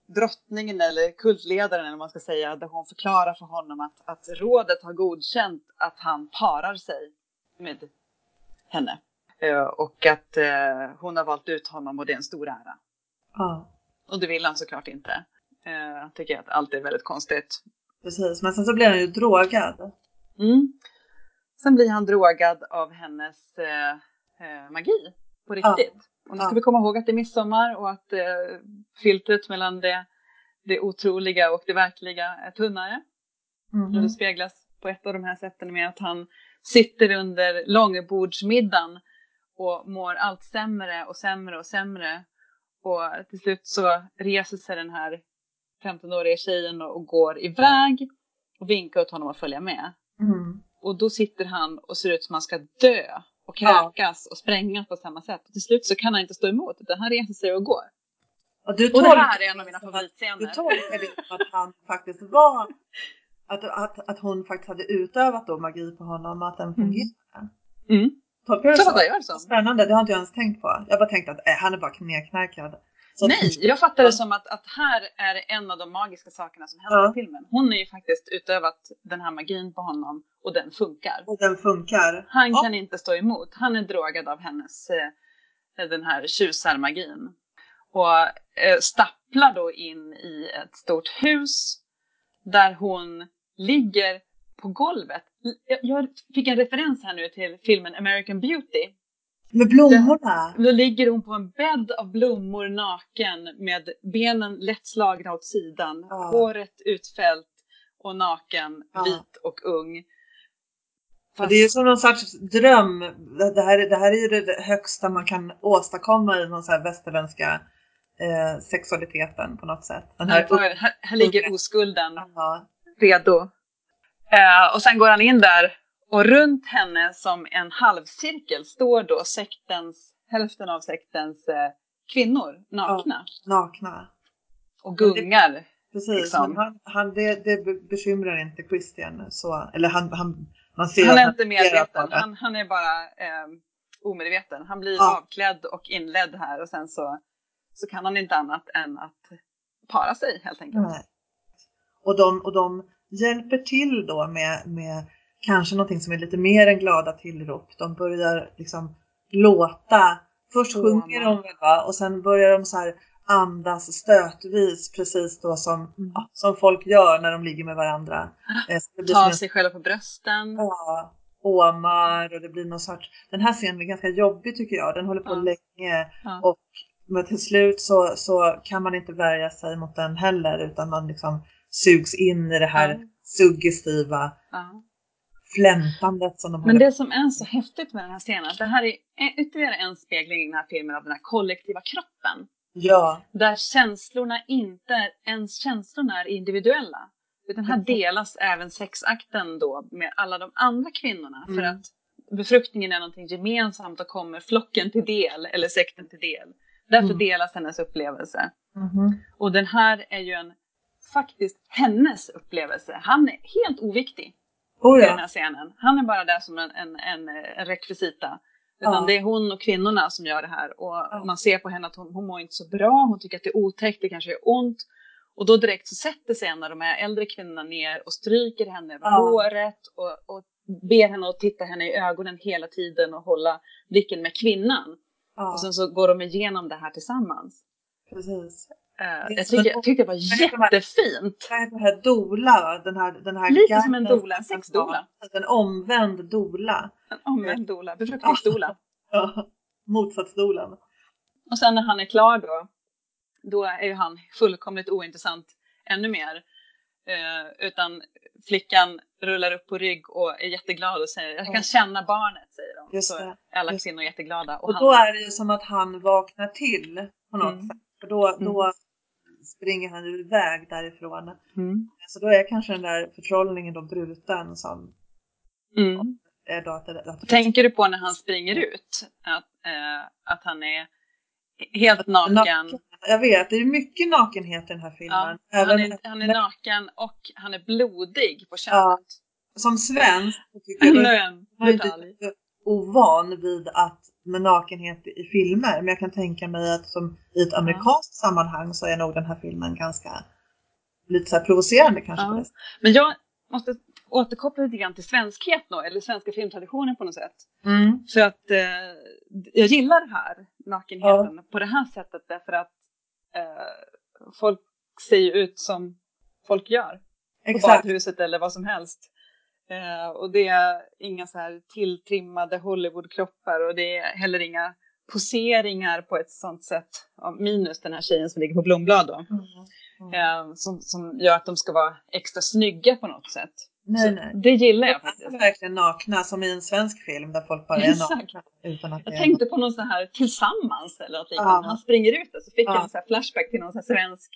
drottningen eller kultledaren eller vad man ska säga, där hon förklarar för honom att, att rådet har godkänt att han parar sig med henne. Uh, och att uh, hon har valt ut honom och det är en stor ära. Ja. Och det vill han såklart inte. Uh, han tycker att allt är väldigt konstigt. Precis, men sen så blir han ju drogad. Mm. Sen blir han drogad av hennes magi på riktigt. Ja. Och nu ska ja. vi komma ihåg att det är midsommar och att eh, filtret mellan det, det otroliga och det verkliga är tunnare. Mm -hmm. Det speglas på ett av de här sätten med att han sitter under långbordsmiddagen och mår allt sämre och sämre och sämre. Och till slut så reser sig den här 15-åriga tjejen och går iväg och vinkar åt honom att följa med. Mm. Och då sitter han och ser ut som han ska dö och kräkas och sprängas på samma sätt. Och till slut så kan han inte stå emot utan han reser sig och går. Och, du och det här är en av mina favoritscener. Du tolkar det som att han faktiskt var, att, att, att hon faktiskt hade utövat då magi på honom och att den fungerade. Mm. mm. Tolkar du så? så? Spännande, det har inte jag ens tänkt på. Jag bara tänkte att äh, han är bara nedknarkad. Så Nej, jag fattar det som att, att här är en av de magiska sakerna som händer ja. i filmen. Hon har ju faktiskt utövat den här magin på honom och den funkar. Och den funkar. Han ja. kan inte stå emot. Han är drogad av hennes, eh, den här tjusarmagin. Och eh, stapplar då in i ett stort hus där hon ligger på golvet. Jag fick en referens här nu till filmen American Beauty Med blommorna? Då ligger hon på en bädd av blommor naken med benen lätt slagna åt sidan, Ja. håret utfällt och naken, Ja. vit och ung. Och det är som någon sorts dröm. Det här, det här är ju det högsta man kan åstadkomma i någon så här västerländska eh, sexualiteten på något sätt. Den här, här, här, här ligger oskulden redo. Eh, och sen går han in där och runt henne som en halvcirkel står då sektens, hälften av sektens eh, kvinnor nakna nakna. och gungar. Precis, Liksom. men han, han, det, det be- bekymrar inte Christian. Så, eller han, han, man ser Han är inte medveten, det. han, han är bara eh, omedveten. Han blir Ja. avklädd och inledd här och sen så, så kan han inte annat än att para sig helt enkelt. Nej. Och, de, och de hjälper till då med, med kanske någonting som är lite mer än glada tillrop. De börjar liksom låta. Först sjunger de väl va? och sen börjar de så här andas stötvis precis då som, Mm. ja, som folk gör när de ligger med varandra. Eh, så det blir som Ta en- sig själva på brösten. Ja, åmar och det blir någon sorts... Den här scenen är ganska jobbig tycker jag. Den håller på Ja. länge Ja. och men till slut så, så kan man inte värja sig mot den heller utan man liksom sugs in i det här suggestiva Ja. Flämtandet som de Men håller det som är så häftigt med den här scenen, det här är ytterligare en spegling i den här filmen av den här kollektiva kroppen. Ja, Där känslorna inte, ens känslorna är individuella. Utan här delas även sexakten då med alla de andra kvinnorna. För Mm. att befruktningen är någonting gemensamt och kommer flocken till del, eller sekten till del. Därför Mm. delas hennes upplevelse. Mhm. Och den här är ju en, faktiskt hennes upplevelse. Han är helt oviktig Oh i den ja. här scenen. Han är bara där som en, en, en, en rekvisita. Utan Ja. det är hon och kvinnorna som gör det här. Och man ser på henne att hon, hon mår inte så bra, hon tycker att det är otäckt, det kanske gör ont. Och då direkt så sätter sig en av de här äldre kvinnorna ner och stryker henne över Ja. håret och, och ber henne att titta henne i ögonen hela tiden och hålla blicken med kvinnan. ja, Och sen så går de igenom det här tillsammans. precis. Eh, är jag, en- jag tyckte det var jättefint. Det här dola? Den här, den här Lite som en dola, en sexdola. En omvänd dola. En omvänd dola, befruktningsdola. [laughs] Ja, motsatsdolan. Och sen när han är klar då, då är ju han fullkomligt ointressant ännu mer. Eh, utan flickan rullar upp på rygg och är jätteglad och säger jag kan känna barnet, säger de. Just så det, är alla kvinnor jätteglada. Och, Och han, då är det ju som att han vaknar till på något Mm. sätt. För då, då springer han ju iväg därifrån. mm, Så då är kanske den där förtrollningen då bruten som mm. är då att, det- att Tänker du på när han springer ut? Att, eh, att han är helt naken. Jag vet, det är mycket nakenhet i den här Ja, filmen. han, Även är, han är naken och han är blodig på könet. Ja, som svensk tycker jag är detalj. lite ovan vid att med nakenhet i filmer. Men jag kan tänka mig att som i ett amerikanskt sammanhang så är nog den här filmen ganska lite så provocerande kanske. Ja. På. Men jag måste återkoppla lite grann till svenskhet då, eller svenska filmtraditionen på något sätt. Mm. För att eh, jag gillar det här, nakenheten, på det här sättet därför att eh, folk ser ju ut som folk gör på Exakt. badhuset eller vad som helst. Eh, och det är inga så här tilltrimmade Hollywoodkroppar och det är heller inga poseringar på ett sånt sätt, minus den här tjejen som ligger på Blomblad då, Mm. eh, som, som gör att de ska vara extra snygga på något sätt. Nej, nej. Det gillar jag De är faktiskt. verkligen nakna som i en svensk film där folk bara är nakna. Utan att Jag är tänkte på någon sån här tillsammans eller något liknande. Ja. Han springer ut och så fick jag Ja. en sån här flashback till någon sån här svensk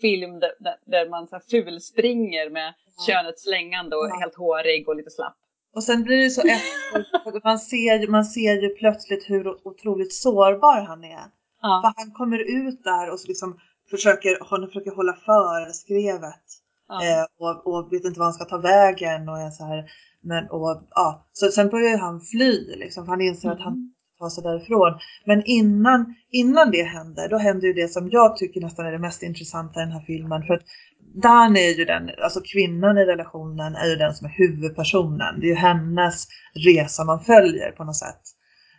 film där, där, där man så här fulspringer med Ja. könet slängande och Ja. helt hårig och lite slapp. Och sen blir det så efter, man, ser, man ser ju plötsligt hur otroligt sårbar han är. Ja. För han kommer ut där och liksom försöker, han försöker hålla föreskrevet. Ja. Eh, och, och vet inte vad han ska ta vägen och är så här. Men, och, ja. Så sen börjar han fly liksom, för han inser att han Mm. Ta sig därifrån. Men innan, innan det händer, då händer ju det som jag tycker nästan är det mest intressanta i den här filmen. För att Dan är ju den, alltså kvinnan i relationen är ju den som är huvudpersonen. Det är ju hennes resa man följer på något sätt.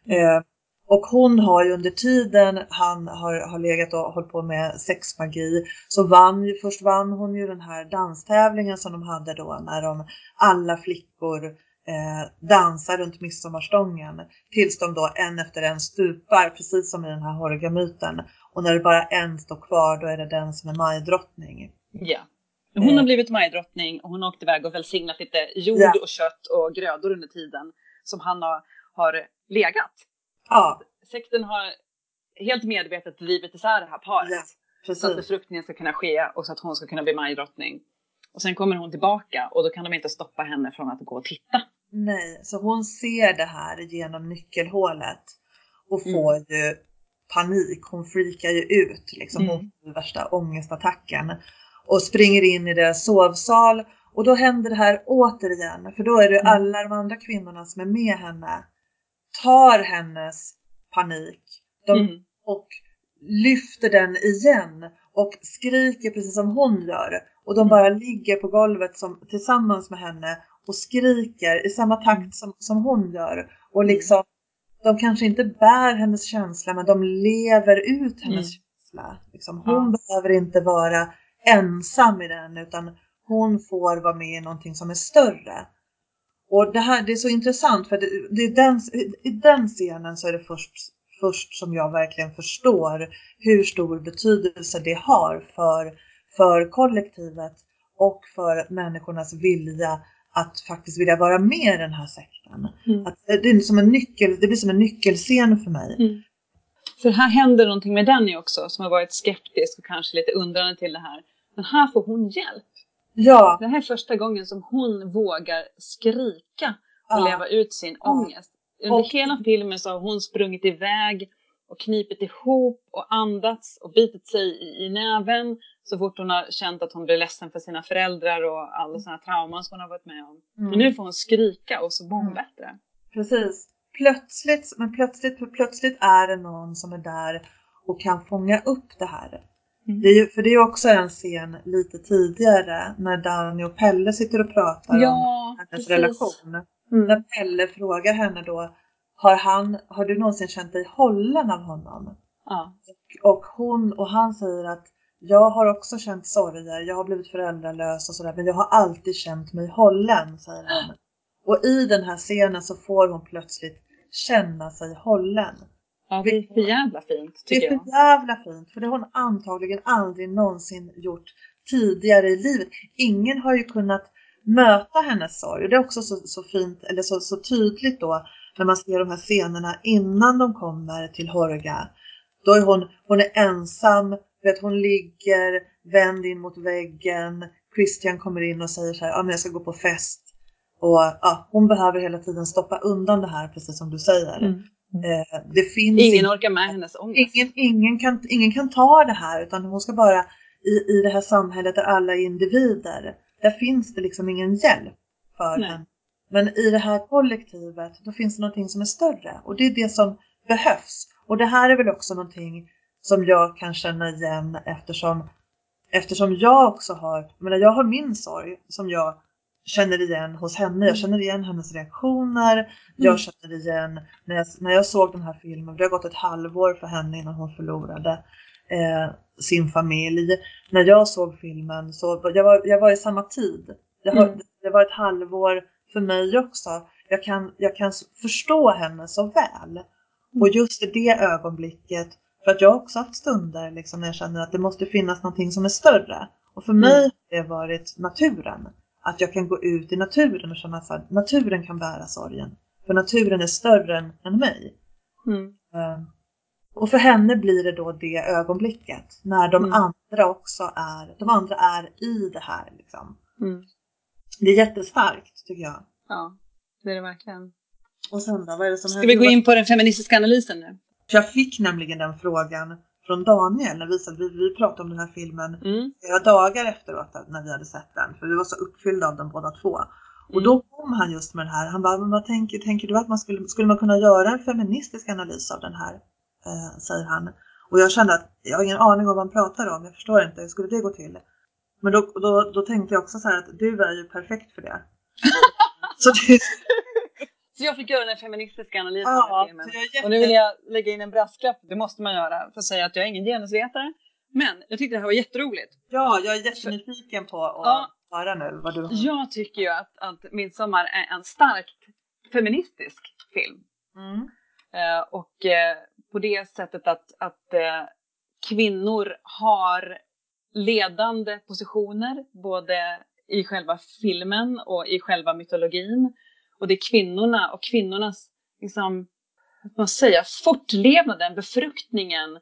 Eh, och hon har ju under tiden han har, har legat och hållit på med sexmagi så vann ju, först vann hon ju den här danstävlingen som de hade då när de alla flickor eh, dansar runt midsommarstången tills de då en efter en stupar, precis som i den här Horga-myten. Och när det bara en står kvar, då är det den som är majdrottning. Ja. Hon har eh. blivit majdrottning och hon har åkt iväg och välsignat lite jord ja. och kött och grödor under tiden som han har, har legat. Ja. Sekten har helt medvetet drivit isär det här paret. Ja, precis. så att befruktningen ska kunna ske och så att hon ska kunna bli majdrottning. Och sen kommer hon tillbaka och då kan de inte stoppa henne från att gå och titta. Nej, så hon ser det här genom nyckelhålet och mm. får mm. ju panik. Hon freakar ju ut liksom. Mm. Hon får värsta ångestattacken och springer in i deras sovsal och då händer det här återigen, för då är det mm. alla de andra kvinnorna som är med henne tar hennes panik de, mm. och lyfter den igen och skriker precis som hon gör. Och de mm. bara ligger på golvet som, tillsammans med henne och skriker i samma takt mm. som, som hon gör. Och mm. liksom, de kanske inte bär hennes känsla men de lever ut hennes mm. känsla. Liksom, hon ja. behöver inte vara ensam i den utan hon får vara med i någonting som är större. Och det här det är så intressant för det, det är den, i den scenen så är det först, först som jag verkligen förstår hur stor betydelse det har för, för kollektivet och för människornas vilja att faktiskt vilja vara med i den här sekten. Mm. Att det, är som en nyckel, det blir som en nyckelscen för mig. Mm. För här händer någonting med Danny också som har varit skeptisk och kanske lite undrande till det här. Men här får hon hjälp. Ja. Det här är första gången som hon vågar skrika och ja. leva ut sin ja. ångest. Under och... hela filmen så har hon sprungit iväg och knipit ihop och andats och bitit sig i, i näven så fort hon har känt att hon blir ledsen för sina föräldrar och alla sådana trauman som hon har varit med om. Mm. Men nu får hon skrika och så mår hon mm. bättre. Precis. Plötsligt, men plötsligt, plötsligt är det någon som är där och kan fånga upp det här. Mm. Det är ju, för det är också en scen lite tidigare när Danny och Pelle sitter och pratar ja, om hennes precis. relation. Mm. När Pelle frågar henne då, har, han, har du någonsin känt dig hållen av honom? Ja. Och, och, hon och han säger att jag har också känt sorger, jag har blivit föräldralös och sådär, men jag har alltid känt mig hållen, säger han. Och i den här scenen så får hon plötsligt känna sig hållen. Ja, det är för jävla fint. Det är för jävla fint, för det har hon antagligen aldrig någonsin gjort tidigare i livet. Ingen har ju kunnat möta hennes sorg och det är också så, så fint, eller så, så tydligt då när man ser de här scenerna innan de kommer till Horga. Då är hon, hon är ensam, vet, hon ligger vänd in mot väggen. Christian kommer in och säger så här, ja men jag ska gå på fest. Och ja, hon behöver hela tiden stoppa undan det här, precis som du säger. Mm. Eh, det finns ingen orkar med hennes ångest. Ingen, ingen, kan, ingen kan ta det här utan hon ska bara i, i det här samhället där alla är individer. Där finns det liksom ingen hjälp för Nej. henne. Men i det här kollektivet då finns det någonting som är större och det är det som behövs. Och det här är väl också någonting som jag kan känna igen eftersom, eftersom jag också har, menar, jag har min sorg som jag känner igen hos henne. Jag känner igen hennes reaktioner. Jag mm. känner igen när jag, när jag såg den här filmen, det har gått ett halvår för henne innan hon förlorade eh, sin familj. När jag såg filmen så jag var jag var i samma tid. Jag mm. Det var ett halvår för mig också. Jag kan, jag kan förstå henne så väl. Och mm. just i det ögonblicket, för att jag också haft stunder liksom, när jag känner att det måste finnas någonting som är större. Och för mig har det varit naturen att jag kan gå ut i naturen och känna att naturen kan bära sorgen. För naturen är större än, än mig. Mm. Uh, och för henne blir det då det ögonblicket när de mm. andra också är, de andra är i det här. Liksom. Mm. Det är jättestarkt tycker jag. Ja, det är det verkligen. Och sen då, vad är det som Ska vi gå in på den feministiska analysen nu? Jag fick nämligen den frågan från Daniel när vi, vi, vi pratade om den här filmen mm. flera dagar efteråt när vi hade sett den. För vi var så uppfyllda av den båda två. Och mm. då kom han just med den här. Han bara, men vad tänker, tänker du att man skulle, skulle man kunna göra en feministisk analys av den här? Eh, säger han. Och jag kände att jag har ingen aning om vad han pratar om. Jag förstår inte, hur skulle det gå till? Men då, då, då tänkte jag också så här att du är ju perfekt för det. [laughs] så det, så jag fick göra en feministisk analys av ja, filmen. Jätte... Och nu vill jag lägga in en brasklapp, det måste man göra, för att säga att jag är ingen genusvetare. Men jag tyckte det här var jätteroligt. Ja, jag är jättenyfiken på att ja, höra nu vad du har. Jag tycker ju att, att Midsommar är en starkt feministisk film. Mm. Eh, och eh, på det sättet att, att eh, kvinnor har ledande positioner både i själva filmen och i själva mytologin. Och det är kvinnorna och kvinnornas liksom, man säga, fortlevnaden, befruktningen,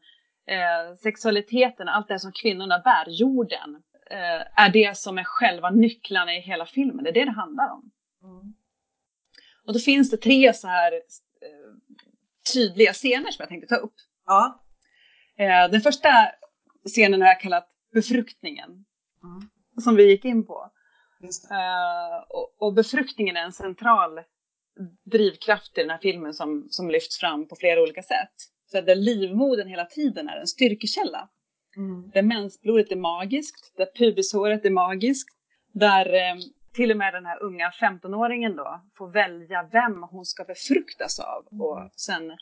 eh, sexualiteten, allt det som kvinnorna bär, jorden, eh, är det som är själva nycklarna i hela filmen. Det är det det handlar om. Mm. Och då finns det tre så här eh, tydliga scener som jag tänkte ta upp. Ja. Eh, den första scenen har jag kallat befruktningen, Mm. som vi gick in på. Eh, och, och befruktningen är en central drivkraft i den här filmen som, som lyfts fram på flera olika sätt. Så där livmodern hela tiden är en styrkekälla. Mm. Där mensblodet är magiskt, där pubishåret är magiskt, där eh, till och med den här unga 15-åringen då får välja vem hon ska befruktas av och sen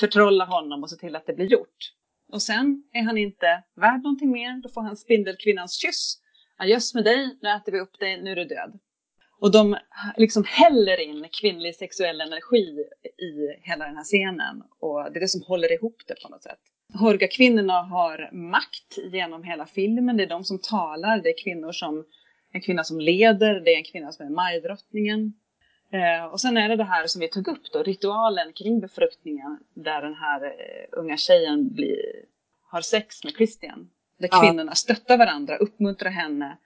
förtrolla honom och se till att det blir gjort. Och sen är han inte värd någonting mer, då får han spindelkvinnans kyss. Adjöss med dig, nu äter vi upp dig, nu är du död. Och de liksom häller in kvinnlig sexuell energi i hela den här scenen. Och det är det som håller ihop det på något sätt. Horga-kvinnorna har makt genom hela filmen. Det är de som talar. Det är kvinnor som, en kvinna som leder. Det är en kvinna som är majdrottningen. Eh, och sen är det det här som vi tog upp då, ritualen kring befruktningen. Där den här eh, unga tjejen blir, har sex med Christian. Där Ja. kvinnorna stöttar varandra, uppmuntrar henne.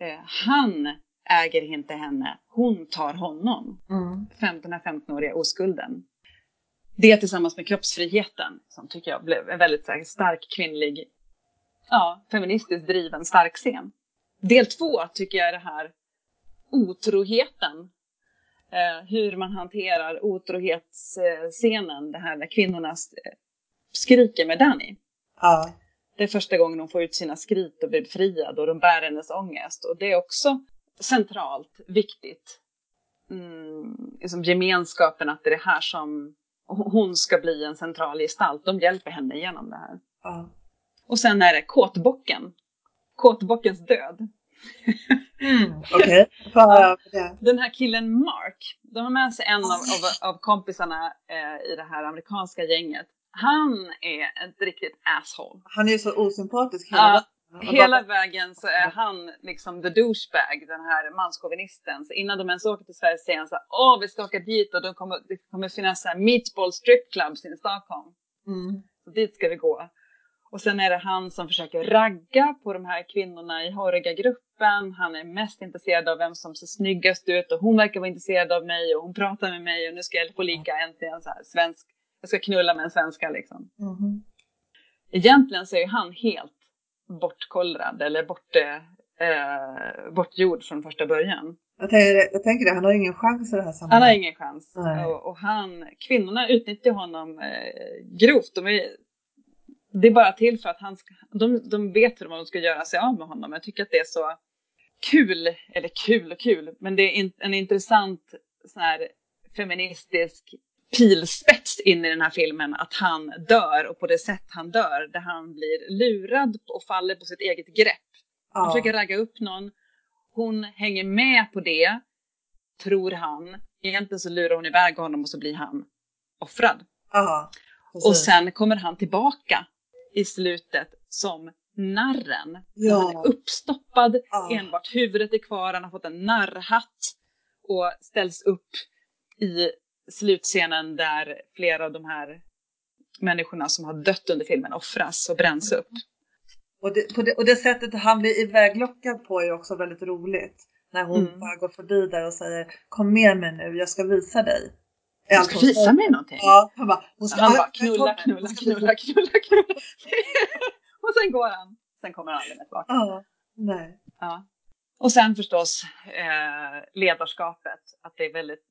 Eh, han äger inte henne, hon tar honom. Mm. Fem- Den här 15-åriga oskulden. Det tillsammans med kroppsfriheten som tycker jag blev en väldigt här, stark kvinnlig, ja, feministiskt driven stark scen. Del två tycker jag är det här otroheten. Eh, hur man hanterar otrohetsscenen, det här där kvinnorna skriker med Danny. Ja. Det är första gången hon får ut sina skrik och blir befriad och de bär hennes ångest. Och det är också centralt viktigt. Mm, liksom gemenskapen, att det är det här som hon ska bli en central gestalt. De hjälper henne genom det här. ja. Och sen är det kåtbocken. Kåtbockens död. Mm. [laughs] Okej, det? Den här killen Mark, de har med sig en av, av, av kompisarna eh, i det här amerikanska gänget. Han är ett riktigt asshole. Han är så osympatisk hela Ja, vägen. Hela vägen så är han liksom the douchebag, den här manschauvinisten. Så innan de ens åker till Sverige säger han så här, åh vi ska åka dit och de kommer, det kommer finnas så här meatball strip clubs i Stockholm. Mm. Så dit ska vi gå. Och sen är det han som försöker ragga på de här kvinnorna i Horga-gruppen. Han är mest intresserad av vem som ser snyggast ut och hon verkar vara intresserad av mig och hon pratar med mig och nu ska jag få lika äntligen så här svensk. Jag ska knulla med en svenska liksom. Mhm. Egentligen så är han helt bortkollrad eller bort, eh, bortgjord från första början. Jag, tänker, jag tänker det, han har ingen chans i det här Han sammanhanget. har ingen chans. Och, och han, kvinnorna utnyttjar honom eh, grovt. De är, det är bara till för att han ska, de, de vet hur de ska göra sig av med honom. Jag tycker att det är så kul, eller kul och kul, men det är in, en intressant sån här feministisk pilspets in i den här filmen att han dör och på det sätt han dör där han blir lurad och faller på sitt eget grepp. Han Ja. försöker ragga upp någon. Hon hänger med på det, tror han. Egentligen så lurar hon iväg honom och så blir han offrad. Ja, Och sen kommer han tillbaka i slutet som narren. Ja. Han är uppstoppad, enbart huvudet är kvar, han har fått en narrhatt och ställs upp i slutscenen där flera av de här människorna som har dött under filmen offras och bränns upp. Och, det, på det, och det sättet han blir iväglockad på är också väldigt roligt. När hon Mm. bara går förbi där och säger Kom med mig nu, jag ska visa dig. Allt ska hon visa mig någonting. Ja, han bara, hon ska, Han bara knulla, knulla, hon knulla, knulla, knulla. [laughs] och sen går han. Sen kommer han aldrig mer tillbaka. Ja, nej. Ja. Och sen förstås eh, ledarskapet. Att det är väldigt,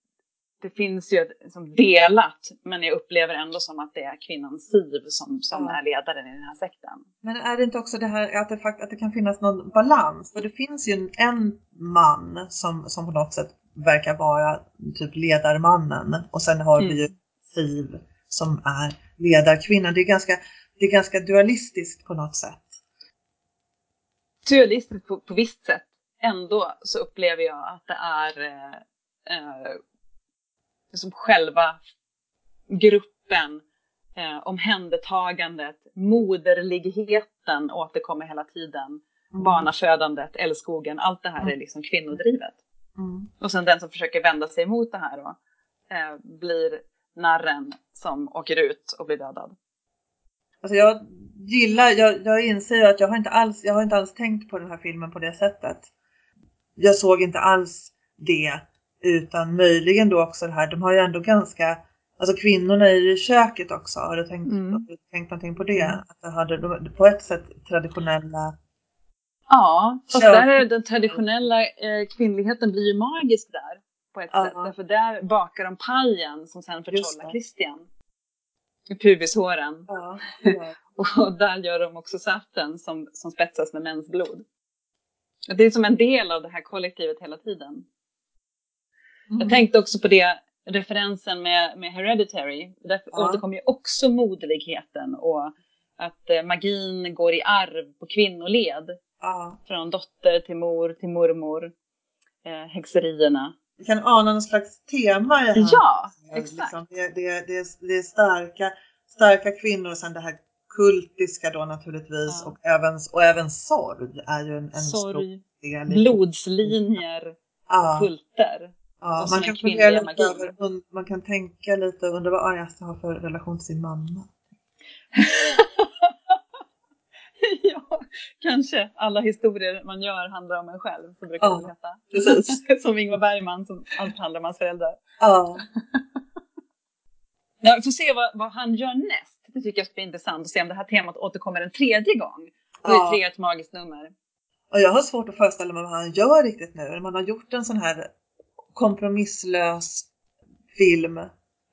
det finns ju ett- som delat, men jag upplever ändå som att det är kvinnan Siv som, som Ja. är ledaren i den här sekten. Men är det inte också det här att det, fakt- att det kan finnas någon balans? För det finns ju en, en man som, som på något sätt verkar vara typ ledarmannen och sen har Mm. vi ju Siv som är ledarkvinnan. Det är ganska, det är ganska dualistiskt på något sätt. Surrealistiskt på, på visst sätt. Ändå så upplever jag att det är eh, eh, liksom själva gruppen, eh, omhändertagandet, moderligheten återkommer hela tiden. Mm. Barnafödandet, älskogen, allt det här är liksom kvinnodrivet. Mm. Och sen den som försöker vända sig emot det här då, eh, blir narren som åker ut och blir dödad. Alltså jag gillar, jag, jag inser att jag har, inte alls, jag har inte alls tänkt på den här filmen på det sättet. Jag såg inte alls det utan möjligen då också det här, de har ju ändå ganska, alltså kvinnorna är ju i köket också. Har du tänkt, mm. har du tänkt någonting på det? Mm. Att det hade på ett sätt traditionella Ja, fast där är den traditionella eh, kvinnligheten blir ju magisk där på ett ja. sätt. Därför där bakar de pajen som sen förtrollar Christian. Pubishåren. Ja, ja. [laughs] och där gör de också saften som, som spetsas med mensblod. Det är som en del av det här kollektivet hela tiden. Mm. Jag tänkte också på det, referensen med, med Hereditary. Där ja. återkommer ju också moderligheten och att eh, magin går i arv på kvinnoled. Ja. Från dotter till mor till mormor. Eh, häxerierna. Vi kan ana någon slags tema i det här. Ja, exakt. Liksom, det, det, det, det är starka, starka kvinnor och sen det här kultiska då naturligtvis ja. och, även, och även sorg är ju en, en sorg, stor del. Blodslinjer, ja. kulter. Ja, man kan, lite över, man kan tänka lite under vad Ariasta har för relation till sin mamma. [laughs] ja, kanske alla historier man gör handlar om en själv, så brukar ja, det heta. Precis. [laughs] som Ingvar Bergman som allt handlar om hans föräldrar. Ja. [laughs] ja vi får se vad, vad han gör näst. Det tycker jag ska bli intressant att se om det här temat återkommer en tredje gång. Och ja. tre ett magiskt nummer. Och jag har svårt att föreställa mig vad han gör riktigt nu. Man har gjort en sån här kompromisslös film.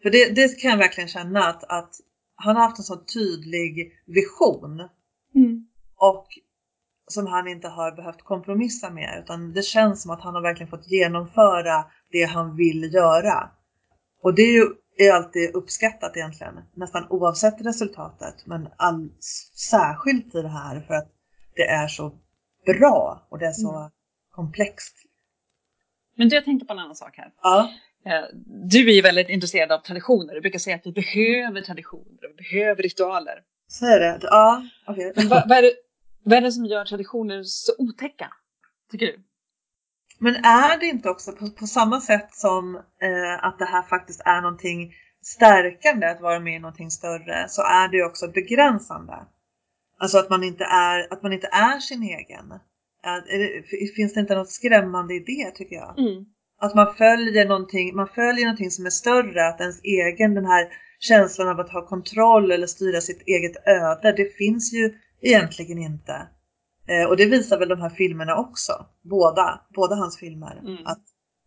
För det, det kan jag verkligen känna att, att han har haft en så tydlig vision Mm. Och som han inte har behövt kompromissa med utan det känns som att han har verkligen fått genomföra det han vill göra. Och det är ju är alltid uppskattat egentligen, nästan oavsett resultatet, men all, särskilt i det här för att det är så bra och det är så mm. komplext. Men du, jag tänkte på en annan sak här. Ja. Eh, du är ju väldigt intresserad av traditioner. Du brukar säga att vi behöver traditioner, vi behöver ritualer. Säger det? Ja, okej. Okay. vad, vad, är det, vad är det som gör traditioner så otäcka, tycker du? Men är det inte också på, på samma sätt som eh, att det här faktiskt är någonting stärkande att vara med i någonting större så är det ju också begränsande. Alltså att man inte är, att man inte är sin egen. Det, finns det inte något skrämmande i det tycker jag? Mm. Att man följer någonting, man följer någonting som är större, att ens egen den här känslan av att ha kontroll eller styra sitt eget öde, det finns ju egentligen inte. Eh, och det visar väl de här filmerna också, båda, båda hans filmer. Mm. Att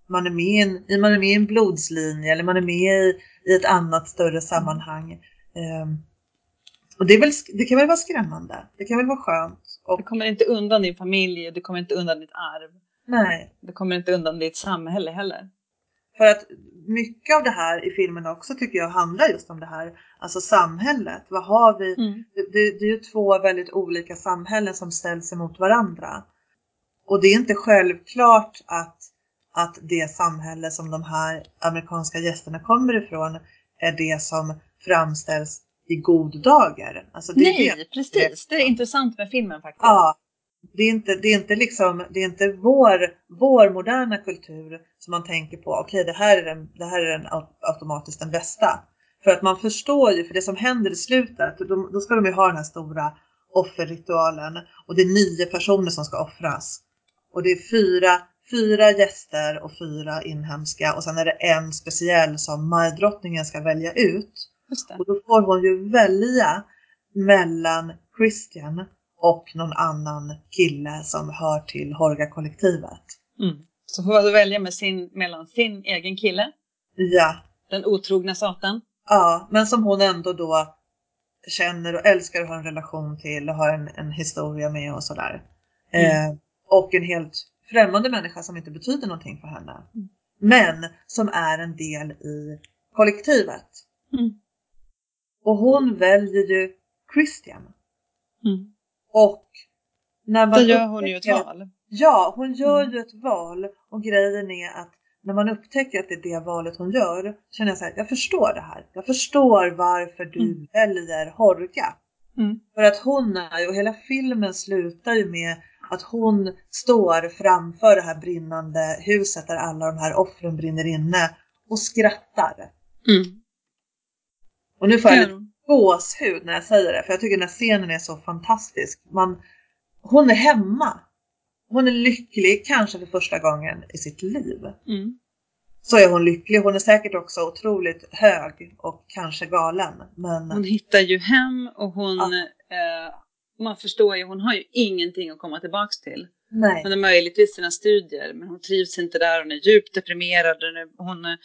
man är, med i en, man är med i en blodslinje eller man är med i, i ett annat större sammanhang. Eh, och det, väl, det, kan väl vara skrämmande, det kan väl vara skönt. Och... Du kommer inte undan din familj, du kommer inte undan ditt arv. Nej. Du kommer inte undan ditt samhälle heller. För att mycket av det här i filmen också tycker jag handlar just om det här, alltså samhället. Vad har vi? Mm. Det, det, är ju två väldigt olika samhällen som ställs emot varandra. Och det är inte självklart att, att det samhälle som de här amerikanska gästerna kommer ifrån är det som framställs i god dagar. Alltså Nej, det, precis. Det är intressant med filmen faktiskt. Ja, det är inte, det är inte, liksom, det är inte vår, vår moderna kultur som man tänker på, okej okay, det, här är den, det här är den automatiskt den bästa. För att man förstår ju, för det som händer i slutet, då, då ska de ju ha den här stora offerritualen och det är nio personer som ska offras. Och det är fyra, fyra gäster och fyra inhemska och sen är det en speciell som Majdrottningen ska välja ut. Och då får hon ju välja mellan Christian och någon annan kille som hör till Horga-kollektivet. Mm. Så får man välja med sin, mellan sin egen kille, ja. den otrogna satan. Ja, men som hon ändå då känner och älskar och har en relation till och har en, en historia med och sådär. Mm. Eh, och en helt främmande människa som inte betyder någonting för henne. Mm. Men som är en del i kollektivet. Mm. Och hon väljer ju Christian. Mm. Och när man Då gör hon ju ett val. Ja, hon gör mm. ju ett val och grejen är att när man upptäcker att det är det valet hon gör, känner jag så här, jag förstår det här. Jag förstår varför du Mm. väljer Horga. Mm. För att hon är, och hela filmen slutar ju med att hon står framför det här brinnande huset där alla de här offren brinner inne och skrattar. Mm. Och nu får jag lite gåshud när jag säger det, för jag tycker den här scenen är så fantastisk. Man, hon är hemma. Hon är lycklig, kanske för första gången i sitt liv. Mm. Så är hon lycklig. Hon är säkert också otroligt hög och kanske galen. Men Hon hittar ju hem och hon, Ja. eh, man förstår ju, hon har ju ingenting att komma tillbaks till. nej, Hon har möjligtvis sina studier, men hon trivs inte där. Hon är djupt deprimerad. Hon, är, hon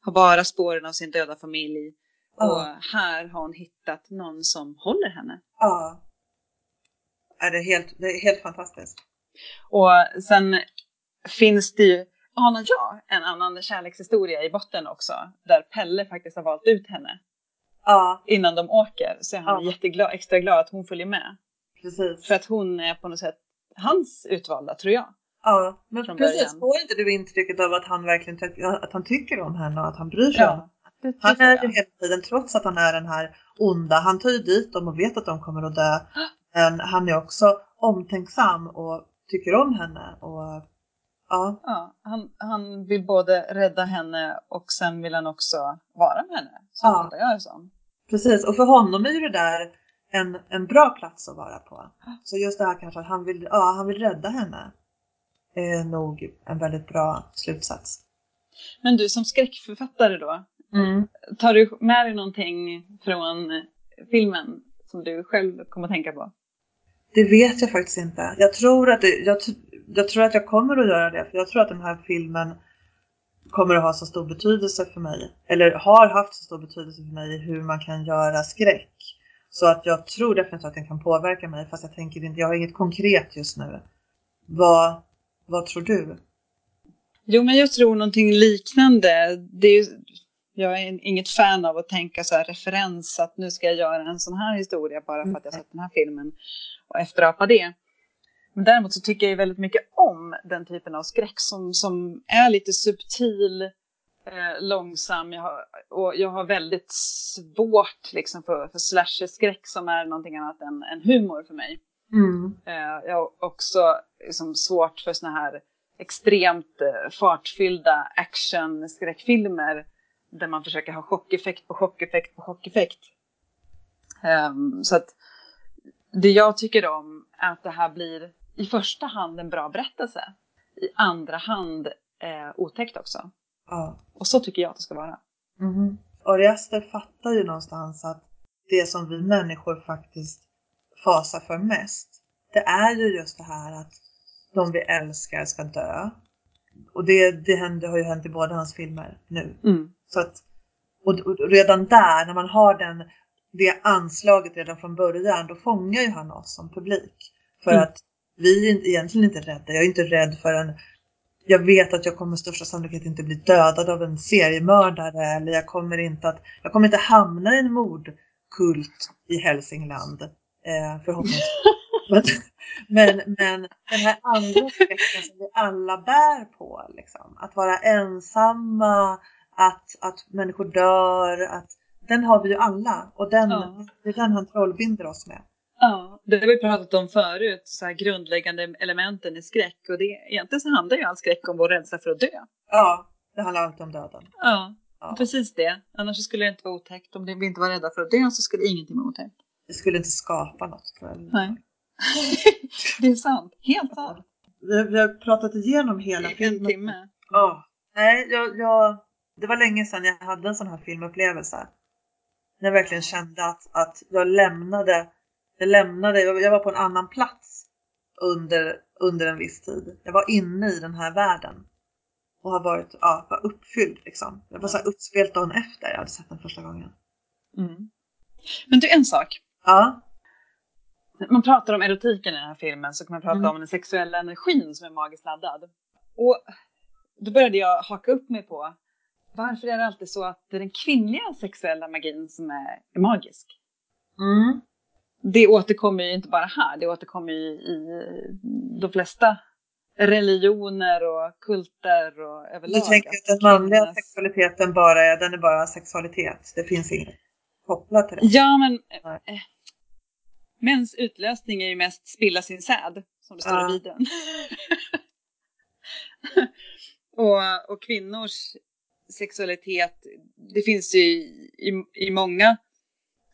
har bara spåren av sin döda familj. Ja. Och här har hon hittat någon som håller henne. ja. Är det, helt, det är helt fantastiskt. Och sen finns det ju, anar jag, en annan kärlekshistoria i botten också. Där Pelle faktiskt har valt ut henne Ja, innan de åker. Så är han Ja. jätteglad, extra glad att hon följer med. precis. För att hon är på något sätt hans utvalda, tror jag. Ja, men precis. början. Får inte du intrycket av att han verkligen att han tycker om henne och att han bryr sig om henne? Han är ju hela tiden, trots att han är den här onda, han tar ju dit dem och vet att de kommer att dö. Men han är också omtänksam och tycker om henne. Och, ja, Ja, han, han vill både rädda henne och sen vill han också vara med henne. Så Ja. jag det som. precis. Och för honom är ju det där en, en bra plats att vara på. Så just det här kanske att han vill, ja, han vill rädda henne är nog en väldigt bra slutsats. Men du som skräckförfattare då, tar du med dig någonting från filmen som du själv kommer att tänka på? Det vet jag faktiskt inte. Jag tror, att det, jag, jag tror att jag kommer att göra det. För jag tror att den här filmen kommer att ha så stor betydelse för mig. Eller har haft så stor betydelse för mig i hur man kan göra skräck. Så att jag tror definitivt att den kan påverka mig. Fast jag tänker inte, jag har inget konkret just nu. Vad, vad tror du? Jo, men jag tror någonting liknande. Det är, ju- jag är inget fan av att tänka så här referens att nu ska jag göra en sån här historia bara för att jag sett den här filmen och efterapa det. Men däremot så tycker jag ju väldigt mycket om den typen av skräck som, som är lite subtil, eh, långsam. Jag har, och jag har väldigt svårt liksom för, för slasher-skräck som är någonting annat än, än humor för mig. Mm. Eh, jag har också liksom svårt för såna här extremt eh, fartfyllda action-skräckfilmer där man försöker ha chockeffekt på chockeffekt på chockeffekt. Ehm, så att det jag tycker om är att det här blir i första hand en bra berättelse. I andra hand eh, otäckt också. Ja. Och så tycker jag att det ska vara. Mm. Ari Aster fattar ju någonstans att det som vi människor faktiskt fasar för mest, det är ju just det här att de vi älskar ska dö. Och det, det händer, har ju hänt i båda hans filmer nu. Mm. Så att, och, och redan där, när man har den, det anslaget redan från början, då fångar ju han oss som publik. För Mm. att vi är egentligen inte rädda. Jag är inte rädd för en jag vet att jag kommer största sannolikhet inte bli dödad av en seriemördare eller jag kommer inte att jag kommer inte hamna i en mordkult i Hälsingland. Eh, förhoppningsvis. [laughs] men, [laughs] men, men den här andra skräcken som vi alla bär på, liksom, att vara ensamma, att, att människor dör, att, den har vi ju alla och den, Ja. det är den han trollbinder oss med. Ja, det har vi pratat om förut, så här grundläggande elementen i skräck. Och det, egentligen så handlar ju all skräck om vår rädsla för att dö. Ja, det handlar alltid om döden. Ja, Ja. precis det. Annars skulle det inte vara otäckt. Om vi inte var rädda för att dö så skulle ingenting vara otäckt. Det skulle inte skapa något jag. Nej. Det är sant. Helt sant. Vi, vi har pratat igenom hela I en filmen. timme. Ja. Nej, jag, jag, det var länge sedan jag hade en sån här filmupplevelse. När jag verkligen kände att, att jag lämnade, jag lämnade, jag jag var på en annan plats under, under en viss tid. Jag var inne i den här världen. Och har varit, ja, var uppfylld liksom. Jag var så här uppspelt dagen efter jag hade sett den första gången. Mm. Men du, en sak. Ja, Man pratar om erotiken i den här filmen så kan man prata Mm. om den sexuella energin som är magiskt laddad. Och då började jag haka upp mig på varför är det alltid så att det är den kvinnliga sexuella magin som är, är magisk? mm. det återkommer ju inte bara här, det återkommer ju i de flesta religioner och kulter och överlag. Du tänker att den manliga sexualiteten bara är, den är bara sexualitet? Det finns inget kopplat till det? Ja, men äh, mäns utlösning är ju mest spilla sin säd, som det står ja. i Bibeln. [laughs] och, och kvinnors sexualitet, det finns ju i, i, många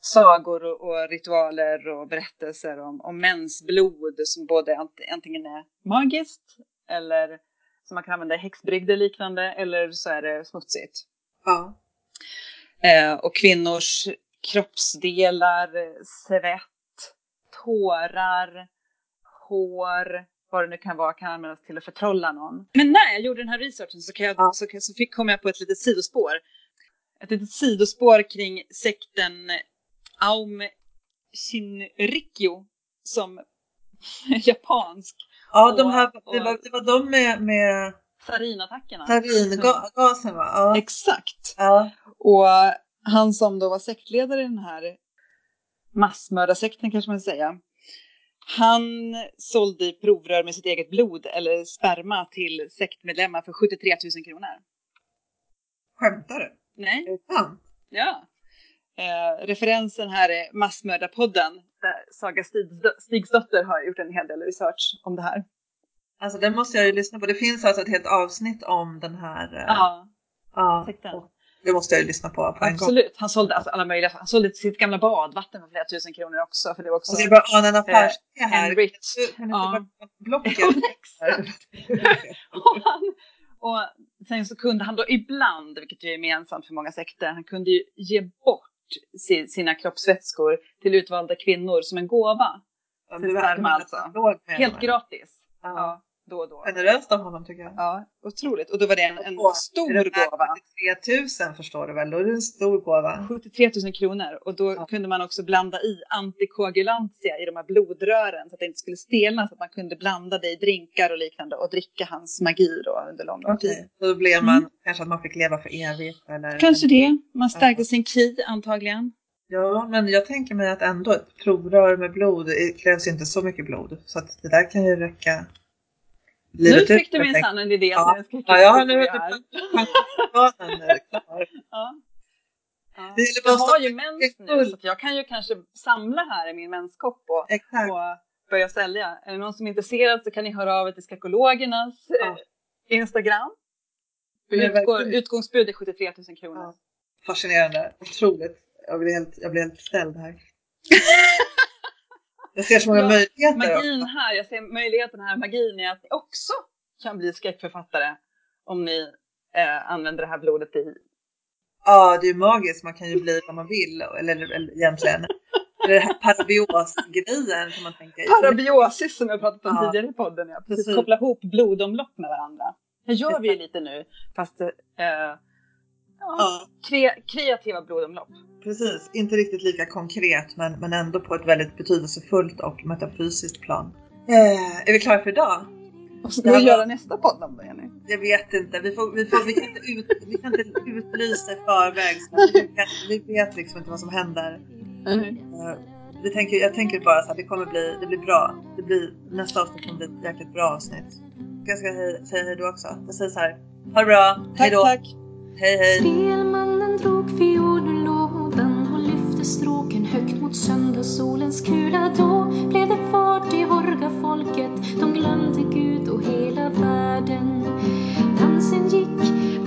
sagor och, och, ritualer och berättelser om, om mäns blod som både antingen är magiskt eller som man kan använda i häxbrygder liknande eller så är det smutsigt. Ja. Eh, och kvinnors kroppsdelar, svett, tårar, hår, vad det nu kan vara, kan användas till att förtrolla någon. Men när jag gjorde den här researchen så, kan jag, ja. så, så fick, kom jag på ett litet sidospår. Ett litet sidospår kring sekten Aum Shinrikyo som [laughs] japansk. Ja, de här, det, var, det var de med, med Sarinattackerna. Saringasen va? Ja. Exakt. Ja. Och han som då var sektledare i den här massmördarsekten kanske man ska säga. Han sålde provrör med sitt eget blod eller sperma till sektmedlemmar för 73 000 kronor. Skämtar du? Nej. Är det sant? Ja. Eh, referensen här är Massmördarpodden där Saga Stigsdotter har gjort en hel del research om det här. Alltså den måste jag ju lyssna på. Det finns alltså ett helt avsnitt om den här. Eh, ja. ja. Sekten. Det måste jag ju lyssna på på en Absolut. gång. Han sålde alltså alla möjliga. Han sålde sitt gamla badvatten för flera tusen kronor också. För det var också. Alltså, jag bara ana en affärsidé här. Enriched. Ja. Blocket. och, han, och sen så kunde han då ibland, vilket är gemensamt för många sekter, han kunde ju ge bort sina kroppsvätskor till utvalda kvinnor som en gåva. Ja, till sperma alltså. Helt gratis. Ja då och då. Generöst av honom tycker jag. Ja, otroligt. Och då var det en, en stor det gåva. 73 000 förstår du väl, då är det en stor gåva. 73 000 kronor och då ja. kunde man också blanda i antikoagulantia i de här blodrören så att det inte skulle stelna så att man kunde blanda det i drinkar och liknande och dricka hans magi då under lång, lång tid. Så då blev man mm. kanske att man fick leva för evigt eller? Kanske det. Man stärkte ja. sin ki antagligen. Ja, men jag tänker mig att ändå ett provrör med blod, det krävs inte så mycket blod. Så att det där kan ju räcka Livet nu fick du minsann en idé. Ja, ja jag har nu pensionsplanen klar. Ja. Ja. Det jag har ju mens nu så jag kan ju kanske samla här i min menskopp och, och börja sälja. Är det någon som är intresserad så kan ni höra av er till Skakologernas ja. eh, Instagram. Utgår, utgångsbud är 73 000 kronor. Ja. Fascinerande, otroligt. Jag blir helt, jag blir helt ställd här. [laughs] Jag ser så många ja, möjligheter. Magin här, jag ser möjligheten här, magin är att ni också kan bli skräckförfattare om ni eh, använder det här blodet i. Ja, det är ju magiskt. Man kan ju bli vad man vill, eller, eller egentligen. [laughs] Eller det här parabios-grejen som man tänker. Parabiosis som jag pratat om ja. tidigare i podden. Ja. Precis, Precis. koppla ihop blodomlopp med varandra. Det gör vi ju lite nu, fast eh, ja, Kre kreativa blodomlopp. Precis, inte riktigt lika konkret men, men ändå på ett väldigt betydelsefullt och metafysiskt plan. Eh, är vi klara för idag? Vad ska vi göra nästa podd om då Jenny? Jag vet inte. Vi, får, vi, får, vi, kan, inte ut, vi kan inte utlysa i förväg. Vi, kan, vi vet liksom inte vad som händer. Mm. Vi tänker, jag tänker bara så här, det kommer bli, det blir bra. Det blir, nästa avsnitt kommer bli ett jäkligt bra avsnitt. Jag ska hej, säga hej då också. Jag säger så här. Ha det bra. Tack, hej då. tack. Hej hej. Spelmannen drog fiololådan och lyfte stråken högt mot söndagssolens kula. Då blev det fart i Horga-folket. De glömde Gud och hela världen. Dansen gick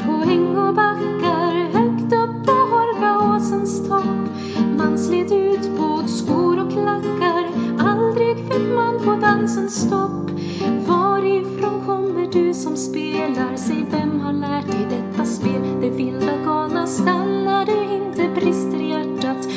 på äng och backar högt upp på Hårgaåsens topp. Man slet ut både skor och klackar. Aldrig fick man på dansen stopp. Varifrån kommer du som spelar? Säg vem har lärt dig detta spel? Det vilda galna stannade inte, brister hjärtat